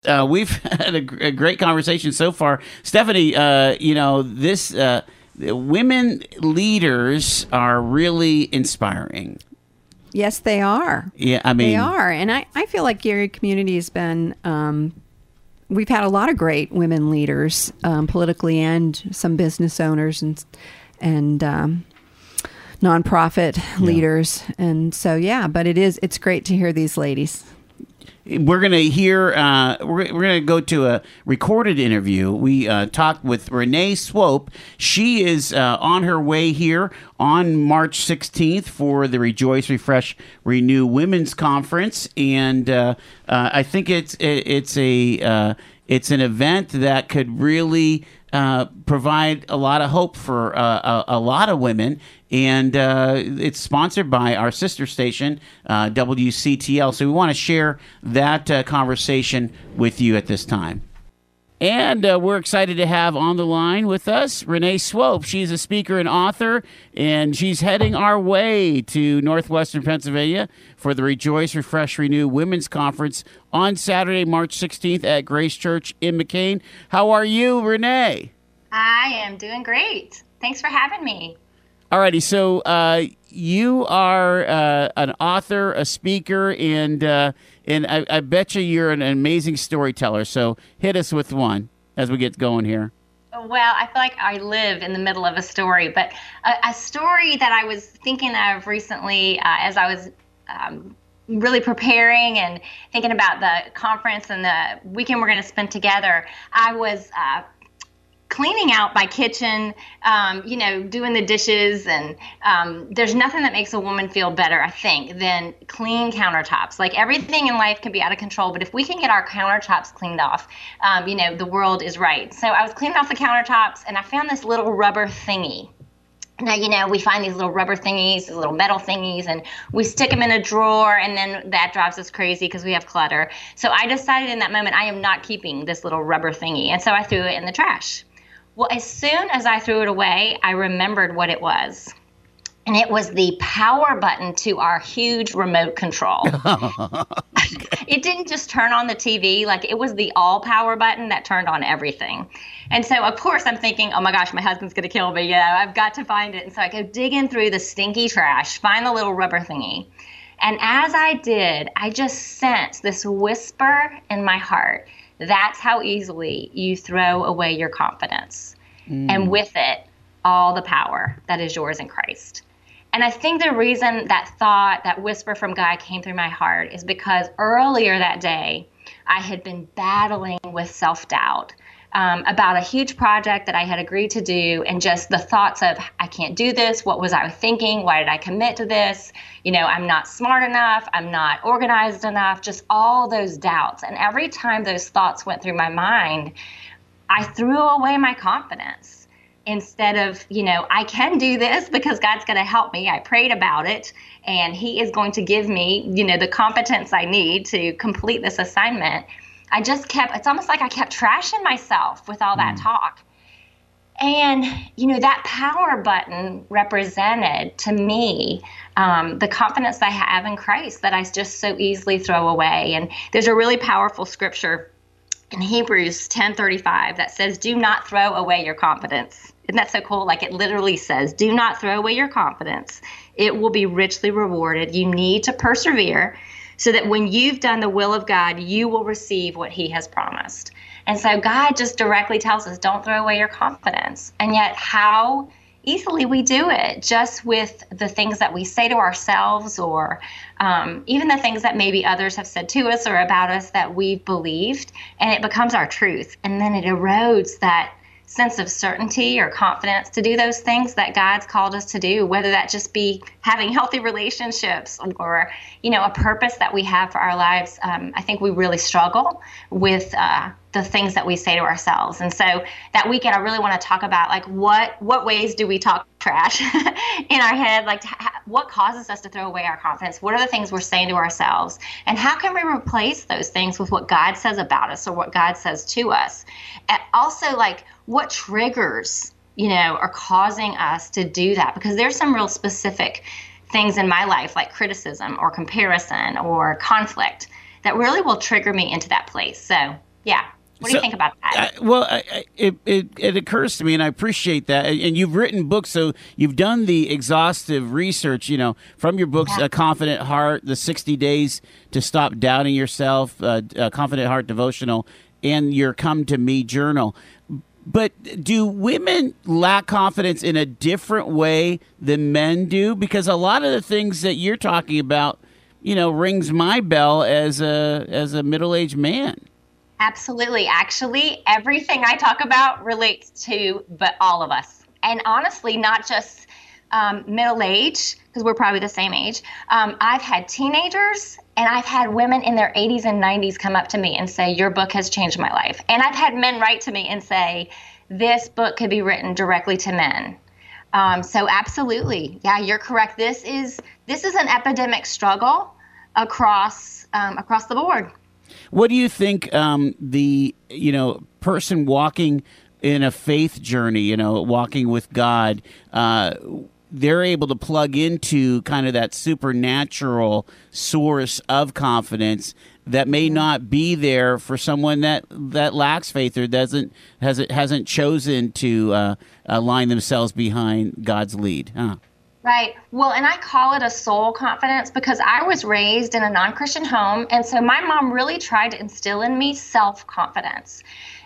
uh, we've <laughs> had a, a great conversation so far. Stephanie, uh, you know, this uh, women leaders are really inspiring. Yes, they are. Yeah, I mean, they are, and I, I feel like Gary community has been. Um, we've had a lot of great women leaders, um, politically and some business owners and and um, nonprofit leaders, and so yeah. But it is it's great to hear these ladies. we're gonna hear. Uh, we're, we're gonna go to a recorded interview. We uh, talked with Renee Swope. She is uh, on her way here on March 16th for the Rejoice, Refresh, Renew Women's Conference, and uh, uh, I think it's it, it's a uh, it's an event that could really. Uh, provide a lot of hope for uh, a, a lot of women, and uh, it's sponsored by our sister station, uh, WCTL. So we want to share that uh, conversation with you at this time. And uh, we're excited to have on the line with us Renee Swope. She's a speaker and author, and she's heading our way to Northwestern Pennsylvania for the Rejoice, Refresh, Renew Women's Conference on Saturday, March 16th at Grace Church in McKean. How are you, Renee? I am doing great. Thanks for having me. Alrighty, so uh, you are uh, an author, a speaker, and uh, and I, I bet you you're an amazing storyteller. So hit us with one as we get going here. Well, I feel like I live in the middle of a story, but a, a story that I was thinking of recently uh, as I was um, really preparing and thinking about the conference and the weekend we're going to spend together. I was uh, cleaning out my kitchen, um, you know, doing the dishes, and um, there's nothing that makes a woman feel better, I think, than clean countertops. Like everything in life can be out of control, but if we can get our countertops cleaned off, um, you know, the world is right. So I was cleaning off the countertops, and I found this little rubber thingy. Now, you know, we find these little rubber thingies, these little metal thingies, and we stick them in a drawer, and then that drives us crazy because we have clutter. So I decided in that moment, I am not keeping this little rubber thingy. And so I threw it in the trash. Well, as soon as I threw it away, I remembered what it was. And it was the power button to our huge remote control. <laughs> it didn't just turn on the TV, like it was the all power button that turned on everything. And so, of course, I'm thinking, oh my gosh, my husband's going to kill me. You know, I've got to find it. And so I go digging through the stinky trash, find the little rubber thingy. And as I did, I just sensed this whisper in my heart that's how easily you throw away your confidence. Mm. And with it, all the power that is yours in Christ. And I think the reason that thought, that whisper from God came through my heart is because earlier that day, I had been battling with self doubt. Um, about a huge project that I had agreed to do, and just the thoughts of, I can't do this. What was I thinking? Why did I commit to this? You know, I'm not smart enough. I'm not organized enough. Just all those doubts. And every time those thoughts went through my mind, I threw away my confidence instead of, you know, I can do this because God's going to help me. I prayed about it and He is going to give me, you know, the competence I need to complete this assignment. I just kept, it's almost like I kept trashing myself with all that talk. And, you know, that power button represented to me um, the confidence I have in Christ that I just so easily throw away. And there's a really powerful scripture in Hebrews 10:35 that says, "Do not throw away your confidence." Isn't that so cool? Like it literally says, "Do not throw away your confidence. It will be richly rewarded. You need to persevere so that when you've done the will of God, you will receive what he has promised." And so God just directly tells us, "Don't throw away your confidence." And yet how easily we do it just with the things that we say to ourselves or um, even the things that maybe others have said to us or about us that we've believed and it becomes our truth and then it erodes that sense of certainty or confidence to do those things that God's called us to do, whether that just be having healthy relationships or, you know, a purpose that we have for our lives. Um, I think we really struggle with uh, the things that we say to ourselves. And so that weekend, I really want to talk about like what what ways do we talk trash <laughs> in our head? Like what causes us to throw away our confidence? What are the things we're saying to ourselves? And how can we replace those things with what God says about us or what God says to us? And also, like what triggers you know are causing us to do that? Because there's some real specific things in my life like criticism or comparison or conflict that really will trigger me into that place. So yeah. What do so, you think about that? Uh, well, I, it, it, it occurs to me, and I appreciate that. And you've written books, so you've done the exhaustive research. You know, from your books, yeah. "A Confident Heart," "The 60 Days to Stop Doubting Yourself," uh, "Confident Heart Devotional," and your "Come to Me" journal. But do women lack confidence in a different way than men do? Because a lot of the things that you're talking about, you know, rings my bell as a as a middle aged man. Absolutely. Actually, everything I talk about relates to but all of us. And honestly, not just um, middle age, because we're probably the same age. Um, I've had teenagers and I've had women in their 80s and 90s come up to me and say, Your book has changed my life. And I've had men write to me and say, This book could be written directly to men. Um, so absolutely, yeah, you're correct. This is this is an epidemic struggle across um, across the board. What do you think um, the you know person walking in a faith journey, you know, walking with God, uh, they're able to plug into kind of that supernatural source of confidence that may not be there for someone that that lacks faith or doesn't hasn't hasn't chosen to uh, align themselves behind God's lead. Huh? Right. Well, and I call it a soul confidence because I was raised in a non Christian home. And so my mom really tried to instill in me self confidence.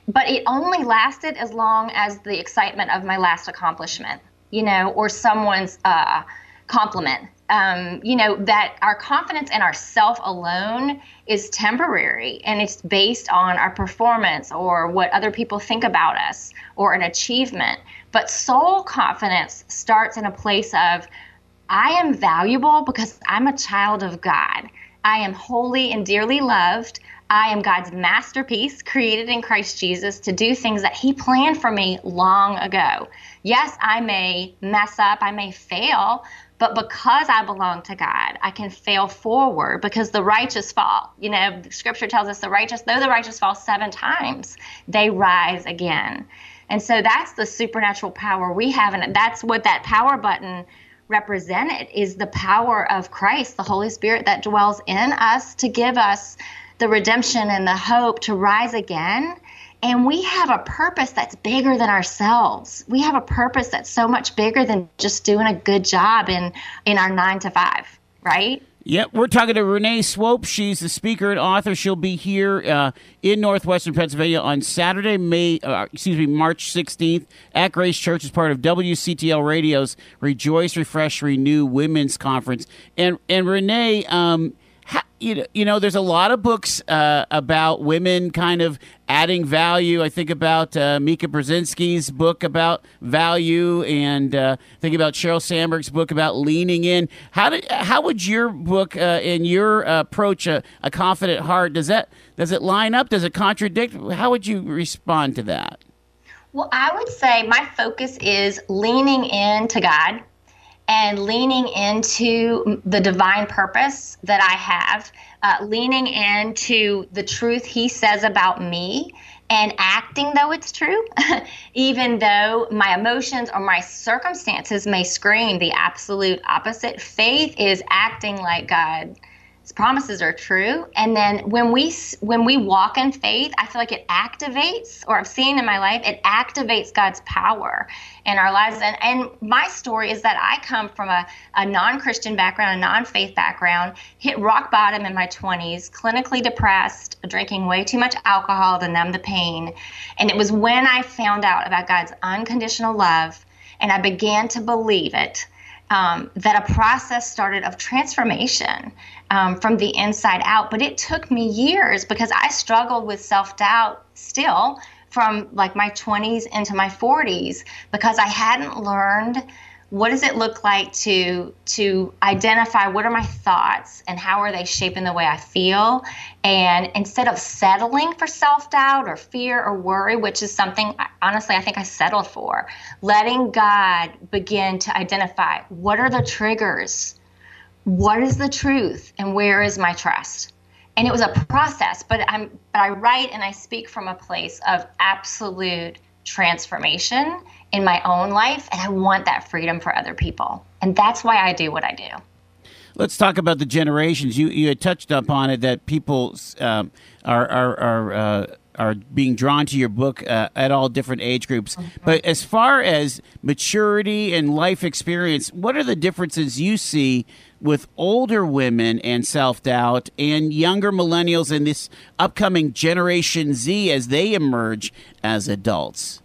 But it only lasted as long as the excitement of my last accomplishment, you know, or someone's uh, compliment. Um, you know, that our confidence in ourself alone is temporary and it's based on our performance or what other people think about us or an achievement. But soul confidence starts in a place of, I am valuable because I'm a child of God. I am holy and dearly loved. I am God's masterpiece, created in Christ Jesus to do things that He planned for me long ago. Yes, I may mess up, I may fail, but because I belong to God, I can fail forward because the righteous fall. You know, scripture tells us the righteous, though the righteous fall seven times, they rise again. And so that's the supernatural power we have. And that's what that power button represented is the power of Christ, the Holy Spirit that dwells in us to give us the redemption and the hope to rise again. And we have a purpose that's bigger than ourselves. We have a purpose that's so much bigger than just doing a good job in in our 9 to 5, right? Yep, we're talking to Renee Swope. She's the speaker and author. She'll be here uh, in northwestern Pennsylvania on Saturday, May, uh, excuse me, March 16th at Grace Church as part of WCTL Radio's Rejoice, Refresh, Renew Women's Conference. And and Renee, um, you know, you know, there's a lot of books uh, about women kind of adding value. I think about uh, Mika Brzezinski's book about value, and uh, think about Sheryl Sandberg's book about leaning in. How did how would your book uh, and your approach a, a confident heart does that does it line up? Does it contradict? How would you respond to that? Well, I would say my focus is leaning in to God and leaning into the divine purpose that I have, uh, leaning into the truth He says about me, and acting though it's true, <laughs> even though my emotions or my circumstances may scream the absolute opposite. Faith is acting like God promises are true. And then when we when we walk in faith i feel like it activates or i've seen in my life it activates god's power in our lives. And and my story is that i come from a, a non-christian background a non-faith background hit rock bottom in my 20s clinically depressed drinking way too much alcohol to numb the pain. And it was when i found out about god's unconditional love and i began to believe it um, that a process started of transformation um, from the inside out. But it took me years because I struggled with self doubt still from like my 20s into my 40s because I hadn't learned what does it look like to to identify what are my thoughts and how are they shaping the way I feel? And instead of settling for self-doubt or fear or worry which is something honestly I think I settled for letting God begin to identify what are the triggers what is the truth and where is my trust? And it was a process but i'm but i write and i speak from a place of absolute transformation in my own life and i want that freedom for other people and that's why i do what i do Let's talk about the generations. You you had touched upon it that people um, are are are, uh, are being drawn to your book uh, at all different age groups. Mm-hmm. But as far as maturity and life experience, what are the differences you see with older women and self doubt and younger millennials and this upcoming Generation Z as they emerge as adults?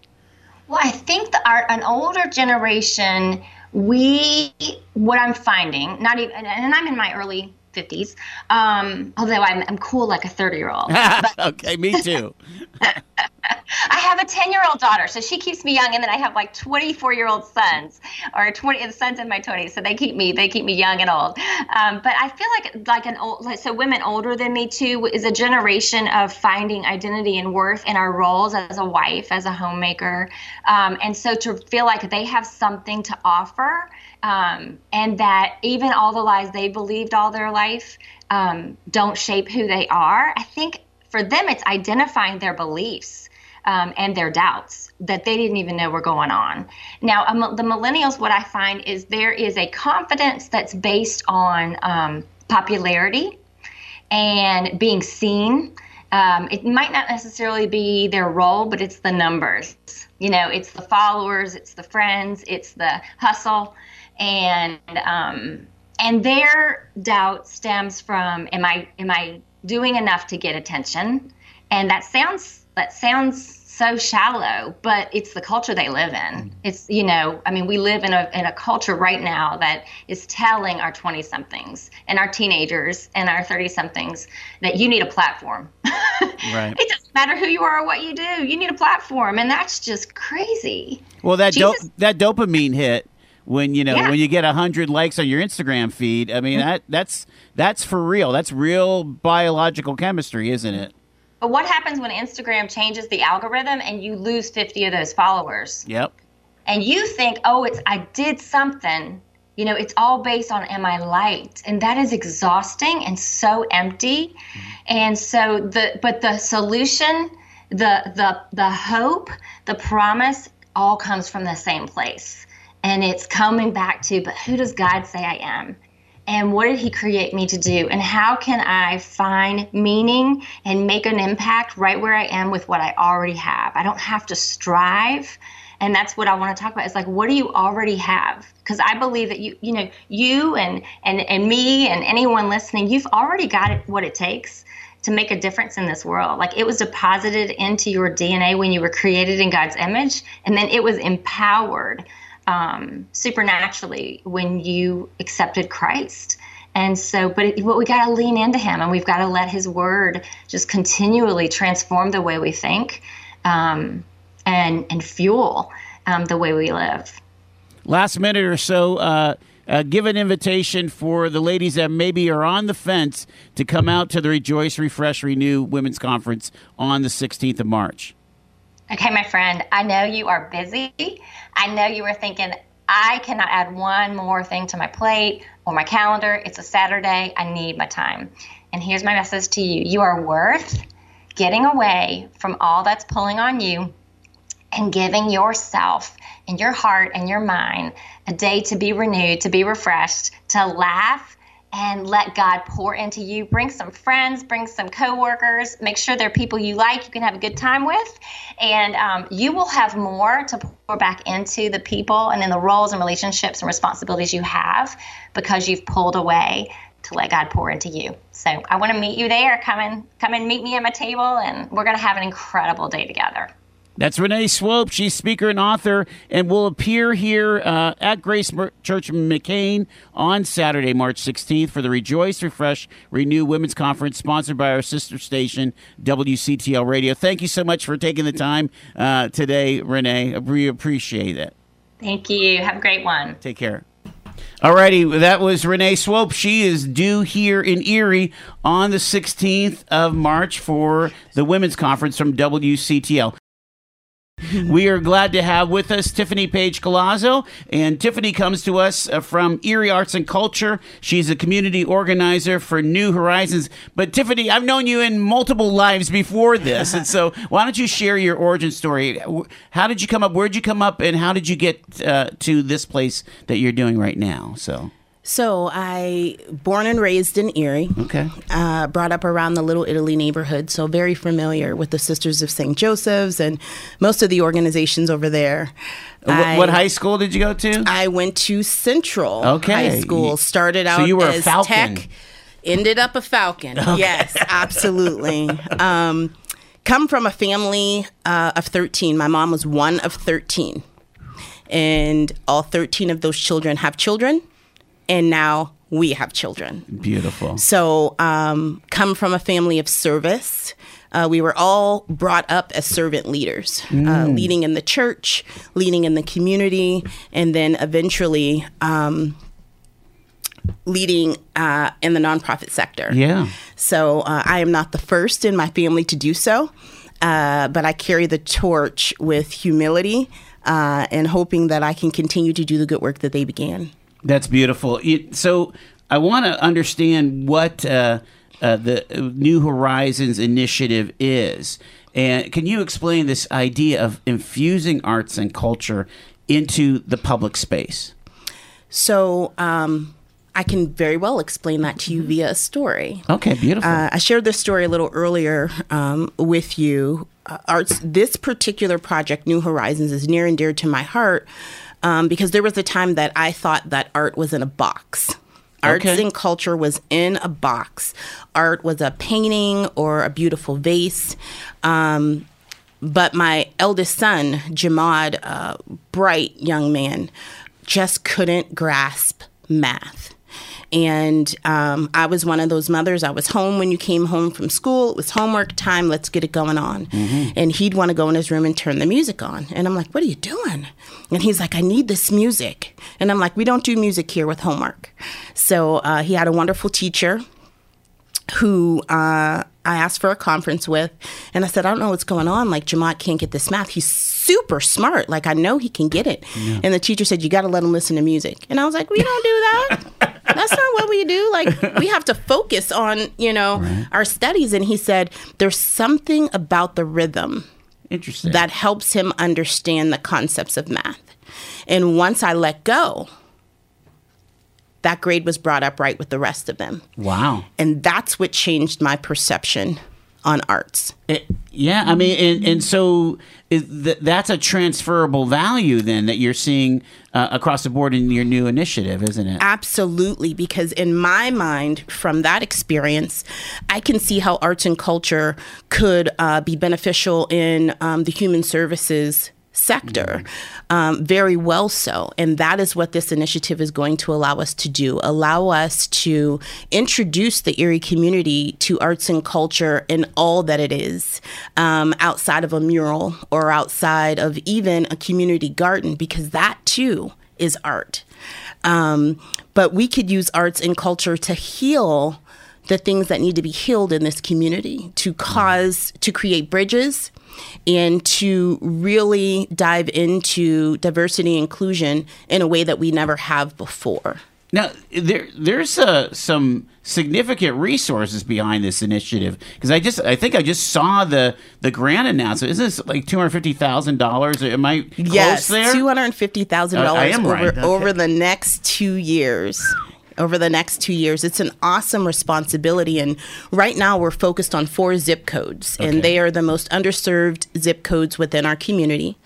Well, I think that our, an older generation, we, what I'm finding, not even, and I'm in my early 50s. Um, although I'm, I'm cool like a 30 year old. <laughs> okay, me too. <laughs> I have a 10 year old daughter, so she keeps me young, and then I have like 24 year old sons, or 20 the sons in my 20s, so they keep me they keep me young and old. Um, but I feel like like an old like, so women older than me too is a generation of finding identity and worth in our roles as a wife, as a homemaker, um, and so to feel like they have something to offer um, and that even all the lies they believed all their life um, don't shape who they are. I think for them, it's identifying their beliefs. Um, and their doubts that they didn't even know were going on. Now, um, the millennials, what I find is there is a confidence that's based on um, popularity and being seen. Um, it might not necessarily be their role, but it's the numbers. You know, it's the followers, it's the friends, it's the hustle and um, and their doubt stems from am I am I doing enough to get attention? And that sounds that sounds so shallow, but it's the culture they live in. Mm. It's you know, I mean, we live in a in a culture right now that is telling our 20 somethings and our teenagers and our 30 somethings that you need a platform. <laughs> right. It doesn't matter who you are or what you do. You need a platform, and that's just crazy. Well, that do- that dopamine hit when you know yeah. when you get a hundred likes on your Instagram feed. I mean mm-hmm. that that's that's for real. That's real biological chemistry, isn't it? But what happens when Instagram changes the algorithm and you lose fifty of those followers? Yep. And you think, oh, it's I did something. You know, it's all based on am I liked, and that is exhausting and so empty. Mm-hmm. And so the but the solution, the the the hope, the promise, all comes from the same place and it's coming back to, but who does God say I am? And what did He create me to do? And how can I find meaning and make an impact right where I am with what I already have? I don't have to strive. And that's what I want to talk about. Is like, what do you already have? Because I believe that you, you know, you and and and me and anyone listening, you've already got it, what it takes to make a difference in this world. Like it was deposited into your DNA when you were created in God's image, and then it was empowered um, supernaturally when you accepted Christ. And so, but, it, but we got to lean into Him and we've got to let His Word just continually transform the way we think um, and, and fuel um, the way we live. Last minute or so, uh, uh, give an invitation for the ladies that maybe are on the fence to come out to the Rejoice, Refresh, Renew Women's Conference on the 16th of March. Okay, my friend, I know you are busy. I know you were thinking, I cannot add one more thing to my plate or my calendar. It's a Saturday. I need my time. And here's my message to you you are worth getting away from all that's pulling on you and giving yourself and your heart and your mind a day to be renewed, to be refreshed, to laugh and let God pour into you. Bring some friends, bring some coworkers, make sure they're people you like, you can have a good time with, and um, you will have more to pour back into the people and in the roles and relationships and responsibilities you have because you've pulled away to let God pour into you. So I want to meet you there. Come and come and meet me at my table, and we're going to have an incredible day together. That's Renee Swope. She's speaker and author and will appear here uh, at Grace Church McKean on Saturday, March 16th for the Rejoice, Refresh, Renew Women's Conference sponsored by our sister station, WCTL Radio. Thank you so much for taking the time uh, today, Renee. We appreciate it. Thank you. Have a great one. Take care. Alrighty, that was Renee Swope. She is due here in Erie on the 16th of March for the Women's Conference from WCTL. <laughs> we are glad to have with us Tiffany Page Galazzo. And Tiffany comes to us uh, from Erie Arts and Culture. She's a community organizer for New Horizons. But Tiffany, I've known you in multiple lives before this. and so <laughs> why don't you share your origin story? How did you come up? Where did you come up? And how did you get uh, to this place that you're doing right now? So. So I born and raised in Erie. Okay. Uh, brought up around the Little Italy neighborhood, so very familiar with the Sisters of St. Joseph's and most of the organizations over there. What, I, what, high school did you go to? I went to Central okay. High School. Started out so you were as a Falcon. tech, ended up a Falcon. Okay. Yes, absolutely. <laughs> um, come from a family uh, of 13. My mom was one of 13. And all 13 of those children have children and now we have children. Beautiful. So, um, come from a family of service. Uh, we were all brought up as servant leaders, uh, mm. uh, leading in the church, leading in the community, and then eventually um, leading uh, in the nonprofit sector. Yeah. So uh, I am not the first in my family to do so, uh, but I carry the torch with humility and hoping that I can continue to do the good work that they began. That's beautiful. so I want to understand what uh, uh, the New Horizons initiative is. And can you explain this idea of infusing arts and culture into the public space? So, um, I can very well explain that to you via a story. Okay, beautiful. Uh, I shared this story a little earlier um, with you. Uh, arts. This particular project, New Horizons, is near and dear to my heart um, because there was a time that I thought that art was in a box. Arts okay. and culture was in a box. Art was a painting or a beautiful vase. Um, but my eldest son, Jamad, a bright young man, just couldn't grasp math. And um, I was one of those mothers. I was home when you came home from school. It was homework time. Let's get it going on. Mm-hmm. And he'd want to go in his room and turn the music on. And I'm like, what are you doing? And he's like, I need this music. And I'm like, we don't do music here with homework. So uh, he had a wonderful teacher who uh, I asked for a conference with, and I said, I don't know what's going on. Like, Jamad can't get this math. He's super smart. Like, I know he can get it. Yeah. And the teacher said, You got to let him listen to music. And I was like, We don't do that. <laughs> That's not what we do. Like, we have to focus on, you know, right. our studies. And he said, There's something about the rhythm Interesting. that helps him understand the concepts of math. And once I let go, that grade was brought up right with the rest of them. Wow. And that's what changed my perception on arts. It, yeah, I mean, and, and so th- that's a transferable value then that you're seeing uh, across the board in your new initiative, isn't it? Absolutely, because in my mind, from that experience, I can see how arts and culture could uh, be beneficial in um, the human services sector, um, very well so. And that is what this initiative is going to allow us to do allow us to introduce the Erie community to arts and culture in all that it is, um, outside of a mural or outside of even a community garden, because that too is art. Um, but we could use arts and culture to heal the things that need to be healed in this community to cause to create bridges and to really dive into diversity and inclusion in a way that we never have before. Now, there there's uh, some significant resources behind this initiative because I just I think I just saw the the grant announcement. Is this like two hundred fifty thousand dollars? Am I close yes, there? two hundred fifty thousand dollars am over right, okay. over the next two years. Over the next two years, it's an awesome responsibility, and right now we're focused on four zip codes, Okay. and they are the most underserved zip codes within our community: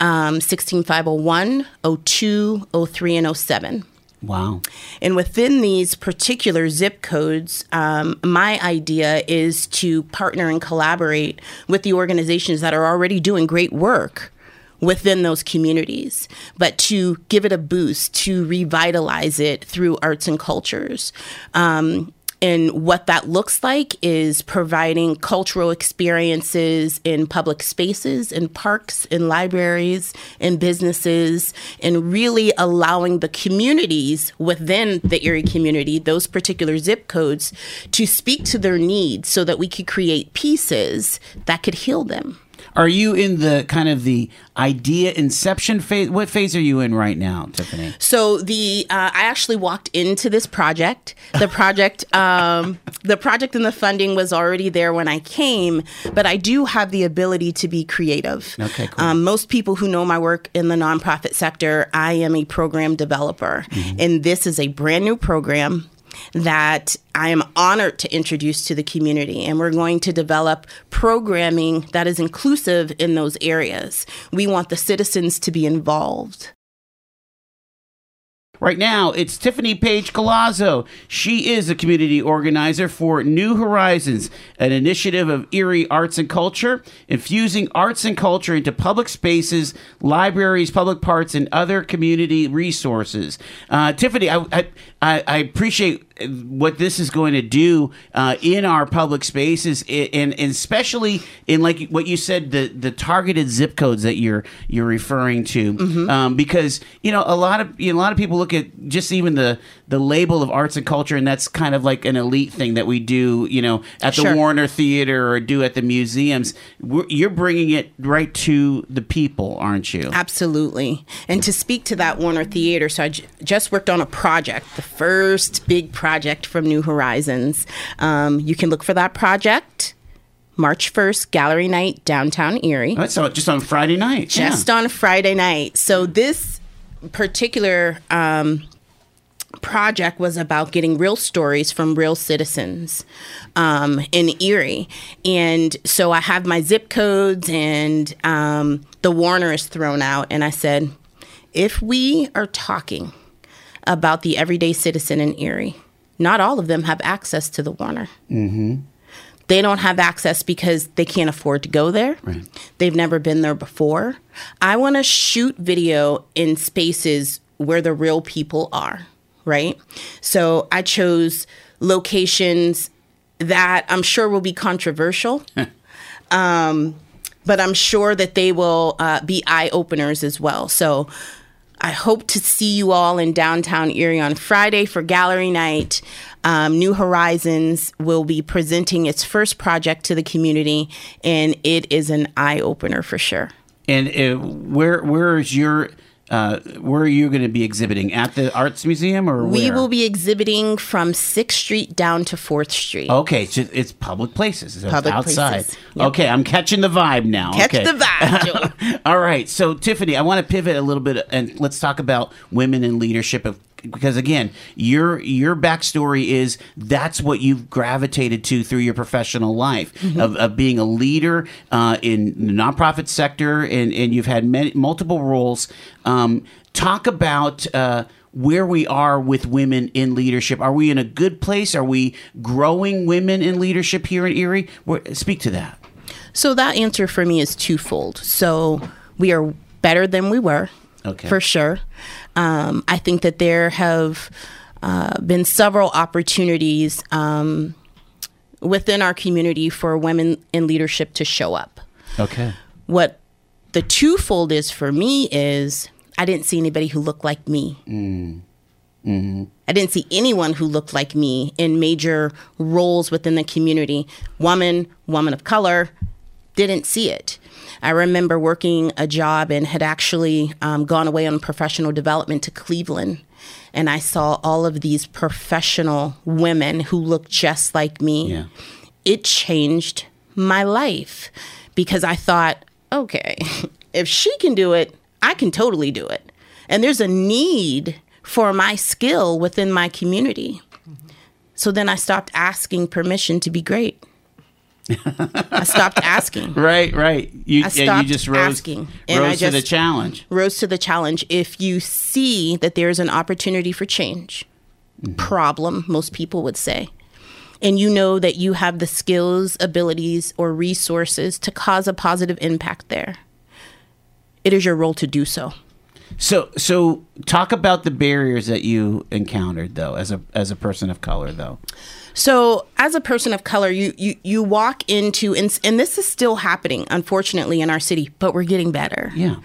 um, 16501, 02, 03, and 07. Wow. And within these particular zip codes, um, my idea is to partner and collaborate with the organizations that are already doing great work within those communities, but to give it a boost, to revitalize it through arts and cultures. Um, and what that looks like is providing cultural experiences in public spaces, in parks, in libraries, in businesses, and really allowing the communities within the Erie community, those particular zip codes, to speak to their needs so that we could create pieces that could heal them. Are you in the kind of the idea inception phase? What phase are you in right now, Tiffany? So the uh, I actually walked into this project. The project, um, the project and the funding was already there when I came, but I do have the ability to be creative. Okay, cool. Um, most people who know my work in the nonprofit sector, I am a program developer, and this is a brand new program that I am honored to introduce to the community. And we're going to develop programming that is inclusive in those areas. We want the citizens to be involved. Right now, it's Tiffany Page Colazzo. She is a community organizer for New Horizons, an initiative of Erie Arts and Culture, infusing arts and culture into public spaces, libraries, public parks, and other community resources. Uh, Tiffany, I, I, I I appreciate what this is going to do uh, in our public spaces, and, and especially in like what you said, the the targeted zip codes that you're you're referring to, um, because you know a lot of you know, a lot of people look at just even the the label of arts and culture, and that's kind of like an elite thing that we do, you know, at the Sure. Warner Theater or do at the museums. We're, you're bringing it right to the people, aren't you? Absolutely. And to speak to that Warner Theater, so I j- just worked on a project, the first big project from New Horizons. Um, you can look for that project March 1st, Gallery Night, downtown Erie. That's all- just on Friday night. yeah. Just on Friday night. So this particular um, project was about getting real stories from real citizens um, in Erie. And so I have my zip codes, and um, the Warner is thrown out. And I said, if we are talking about the everyday citizen in Erie, not all of them have access to the Warner. They don't have access because they can't afford to go there. They've never been there before. I want to shoot video in spaces where the real people are, right? So I chose locations that I'm sure will be controversial. <laughs> um, but I'm sure that they will uh, be eye openers as well. So I hope to see you all in downtown Erie on Friday for gallery night. Um, New Horizons will be presenting its first project to the community, and it is an eye opener for sure. And uh, where where is your uh, where are you going to be exhibiting at the Arts Museum or We where? will be exhibiting from 6th Street down to 4th Street. Okay, so it's public places. So it's Public outside. places, yep. Okay, I'm catching the vibe now. Catch okay. the vibe, <laughs> All right, so Tiffany, I want to pivot a little bit and let's talk about women in leadership of because again, your your backstory is that's what you've gravitated to through your professional life Mm-hmm. of, of being a leader uh, in the nonprofit sector, and and you've had many, multiple roles. Um, talk about. Uh, where we are with women in leadership. Are we in a good place? Are we growing women in leadership here in Erie? Where, speak to that. So that answer for me is twofold. So we are better than we were, Okay. for sure. Um, I think that there have uh, been several opportunities um, within our community for women in leadership to show up. Okay. What the twofold is for me is I didn't see anybody who looked like me. Mm-hmm. I didn't see anyone who looked like me in major roles within the community. Woman, woman of color, didn't see it. I remember working a job and had actually um, gone away on professional development to Cleveland. And I saw all of these professional women who looked just like me. Yeah. It changed my life because I thought, okay, <laughs> if she can do it, I can totally do it. And there's a need for my skill within my community. So then I stopped asking permission to be great. I stopped asking. <laughs> Right, right. You, I and you just rose, asking, and rose I to the challenge. Rose to the challenge. If you see that there's an opportunity for change, mm-hmm. problem, most people would say, and you know that you have the skills, abilities, or resources to cause a positive impact there, it is your role to do so. So, so talk about the barriers that you encountered, though, as a as a person of color, though. So, as a person of color, you you you walk into and, and this is still happening, unfortunately, in our city, but we're getting better. Yeah,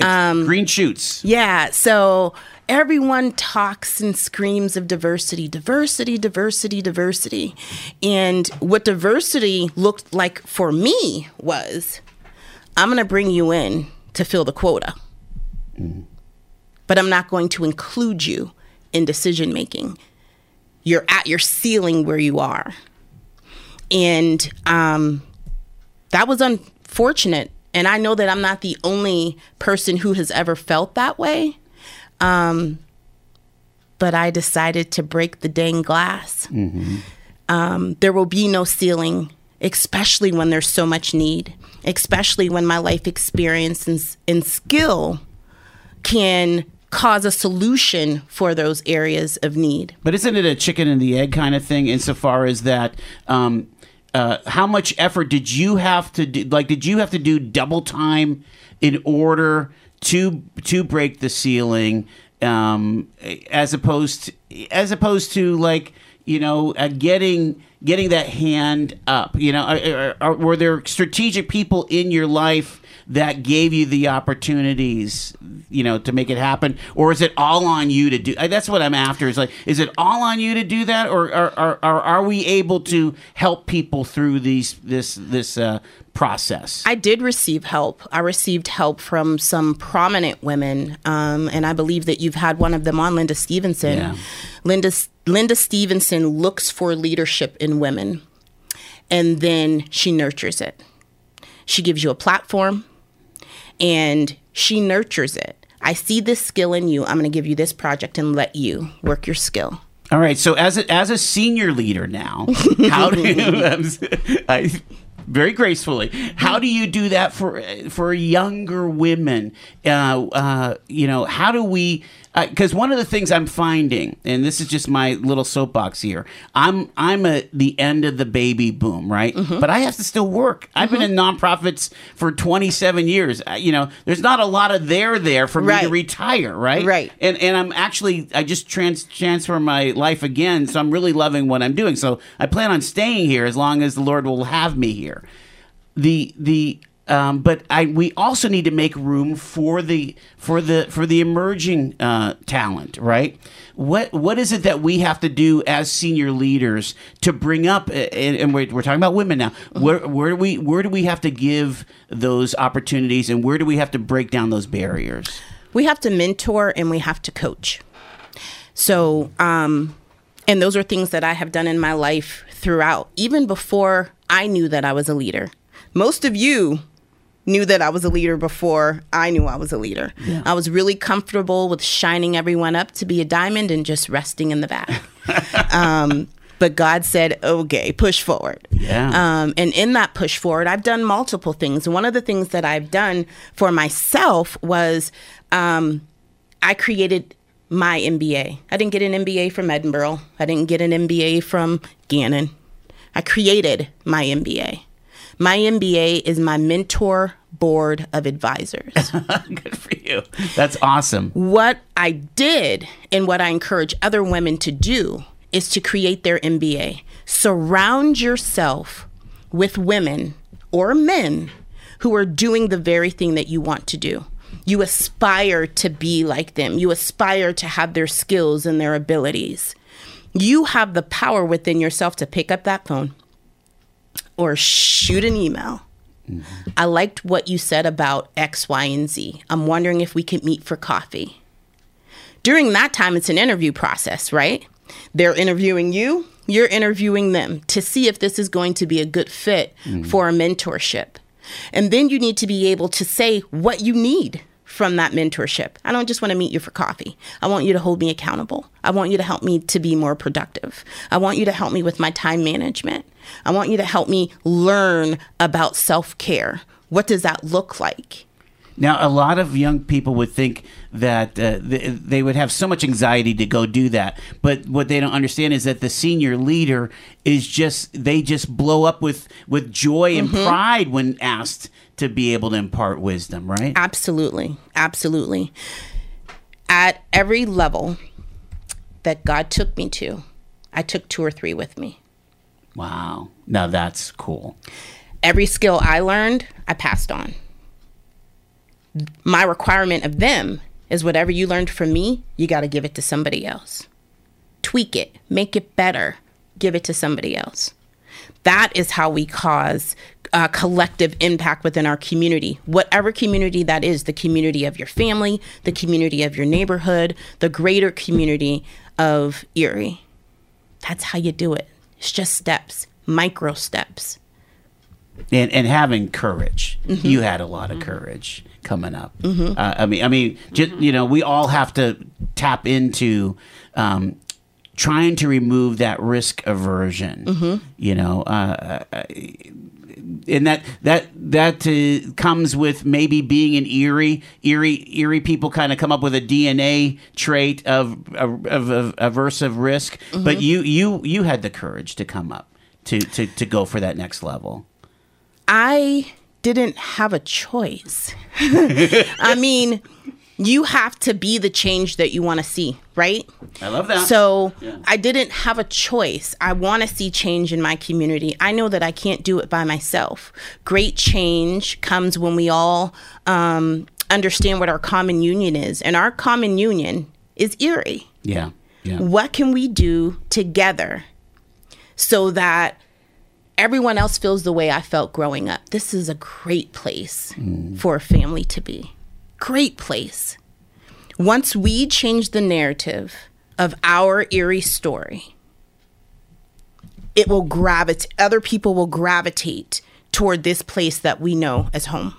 Um, green shoots. Yeah. So everyone talks and screams of diversity, diversity, diversity, diversity. And what diversity looked like for me was I'm going to bring you in to fill the quota, but I'm not going to include you in decision making. You're at your ceiling where you are. And um, that was unfortunate. And I know that I'm not the only person who has ever felt that way. Um, but I decided to break the dang glass. Um, there will be no ceiling, especially when there's so much need, especially when my life experience and, and skill can cause a solution for those areas of need. But isn't it a chicken and the egg kind of thing insofar as that? Um, uh, how much effort did you have to do? Like, did you have to do double time in order to to break the ceiling, um, as opposed to, as opposed to like you know uh, getting getting that hand up? You know, are, are, were there strategic people in your life? That gave you the opportunities, you know, to make it happen, or is it all on you to do? That's what I'm after. Is like, is it all on you to do that, or are are, are, are we able to help people through these this this uh, process? I did receive help. I received help from some prominent women, um, and I believe that you've had one of them on, Linda Stevenson. Yeah. Linda Linda Stevenson looks for leadership in women, and then she nurtures it. She gives you a platform, and she nurtures it. I see this skill in you. I'm going to give you this project and let you work your skill. All right. So as a, as a senior leader now, <laughs> how do you? I, very gracefully. How do you do that for for younger women? Uh, uh, you know, how do we? Uh, because one of the things I'm finding, and this is just my little soapbox here, I'm I'm at the end of the baby boom, right? Mm-hmm. But I have to still work. I've been mm-hmm. in nonprofits for 27 years. I, you know, there's not a lot of there there for me to retire, right? Right. and and I'm actually I just trans transfer my life again, so I'm really loving what I'm doing. So I plan on staying here as long as the Lord will have me here. The the um, but I we also need to make room for the for the for the emerging uh, talent, right? What what is it that we have to do as senior leaders to bring up? And, and we're, we're talking about women now. Where where do we where do we have to give those opportunities, and where do we have to break down those barriers? we have to mentor and we have to coach. So, um, and those are things that I have done in my life throughout, even before I knew that I was a leader. Most of you knew that I was a leader before I knew I was a leader. I was really comfortable with shining everyone up to be a diamond and just resting in the back. <laughs> um, but God said, okay, push forward. Yeah. Um, and in that push forward, I've done multiple things. One of the things that I've done for myself was um, I created my MBA. I didn't get an MBA from Edinboro. I didn't get an MBA from Gannon. I created my MBA. My MBA is my mentor board of advisors. <laughs> Good for you. That's awesome. what I did and what I encourage other women to do is to create their MBA. Surround yourself with women or men who are doing the very thing that you want to do. You aspire to be like them. You aspire to have their skills and their abilities. You have the power within yourself to pick up that phone or shoot an email. I liked what you said about X, Y, and Z. I'm wondering if we could meet for coffee. During that time, it's an interview process, right? They're interviewing you, you're interviewing them to see if this is going to be a good fit for a mentorship. And then you need to be able to say what you need from that mentorship. I don't just want to meet you for coffee. I want you to hold me accountable. I want you to help me to be more productive. I want you to help me with my time management. I want you to help me learn about self care. What does that look like? Now, a lot of young people would think that uh, th- they would have so much anxiety to go do that, but what they don't understand is that the senior leader is just they just blow up with with joy and pride when asked to be able to impart wisdom, right? Absolutely. Absolutely. At every level that God took me to, I took two or three with me. Wow. Now that's cool. Every skill I learned, I passed on. My requirement of them is whatever you learned from me, you got to give it to somebody else. Tweak it, make it better, give it to somebody else. That is how we cause uh, collective impact within our community, whatever community that is the community of your family, the community of your neighborhood, the greater community of Erie. That's how you do it. It's just steps, micro steps. and and having courage. You had a lot of courage coming up. Uh, I mean, I mean, just, you know, we all have to tap into um, trying to remove that risk aversion. You know, uh, uh, and that that that uh, comes with maybe being an Erie Erie Erie people kind of come up with a DNA trait of of, of, of aversive risk. But you you you had the courage to come up to to to go for that next level. I didn't have a choice. <laughs> I mean, you have to be the change that you want to see, right? I love that. So Yeah. I didn't have a choice. I want to see change in my community. I know that I can't do it by myself. Great change comes when we all um, understand what our common union is. And our common union is Erie. Yeah. Yeah. What can we do together so that everyone else feels the way I felt growing up? This is a great place for a family to be. Great place. Once we change the narrative of our Erie story, it will gravitate, other people will gravitate toward this place that we know as home.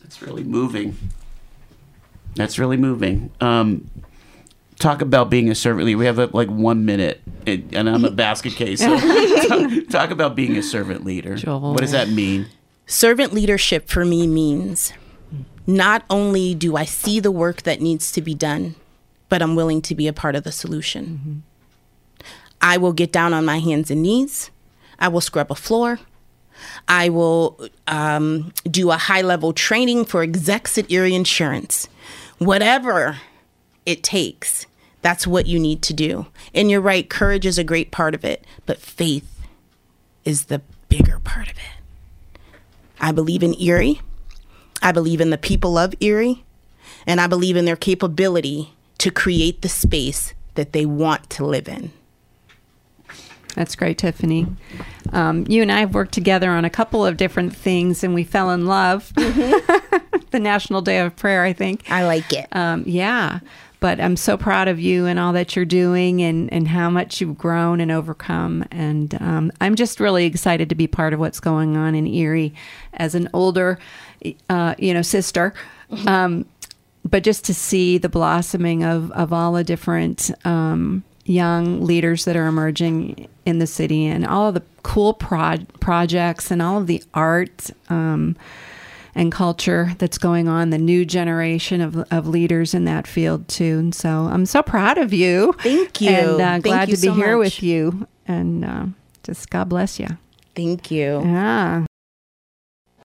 That's really moving. That's really moving. Um, talk about being a servant leader. We have like one minute, and and I'm a <laughs> basket case. So <laughs> talk, talk about being a servant leader. Joel. What does that mean? Servant leadership for me means not only do I see the work that needs to be done, but I'm willing to be a part of the solution. I will get down on my hands and knees. I will scrub a floor. I will um, do a high level training for execs at Erie Insurance. Whatever it takes, that's what you need to do. And you're right, courage is a great part of it, but faith is the bigger part of it. I believe in Erie. I believe in the people of Erie. And I believe in their capability to create the space that they want to live in. That's great, Tiffany. Um, you and I have worked together on a couple of different things, and we fell in love. <laughs> the National Day of Prayer, I think. I like it. Um, yeah, but I'm so proud of you and all that you're doing, and and how much you've grown and overcome. And um, I'm just really excited to be part of what's going on in Erie as an older, uh, you know, sister. Um, but just to see the blossoming of of all the different um, young leaders that are emerging in the city, and all of the cool pro- projects and all of the art. Um, and culture that's going on, the new generation of, of leaders in that field too. And so I'm so proud of you. Thank you. And uh, glad you to be so here much. with you. And uh, just God bless you. Thank you. Yeah.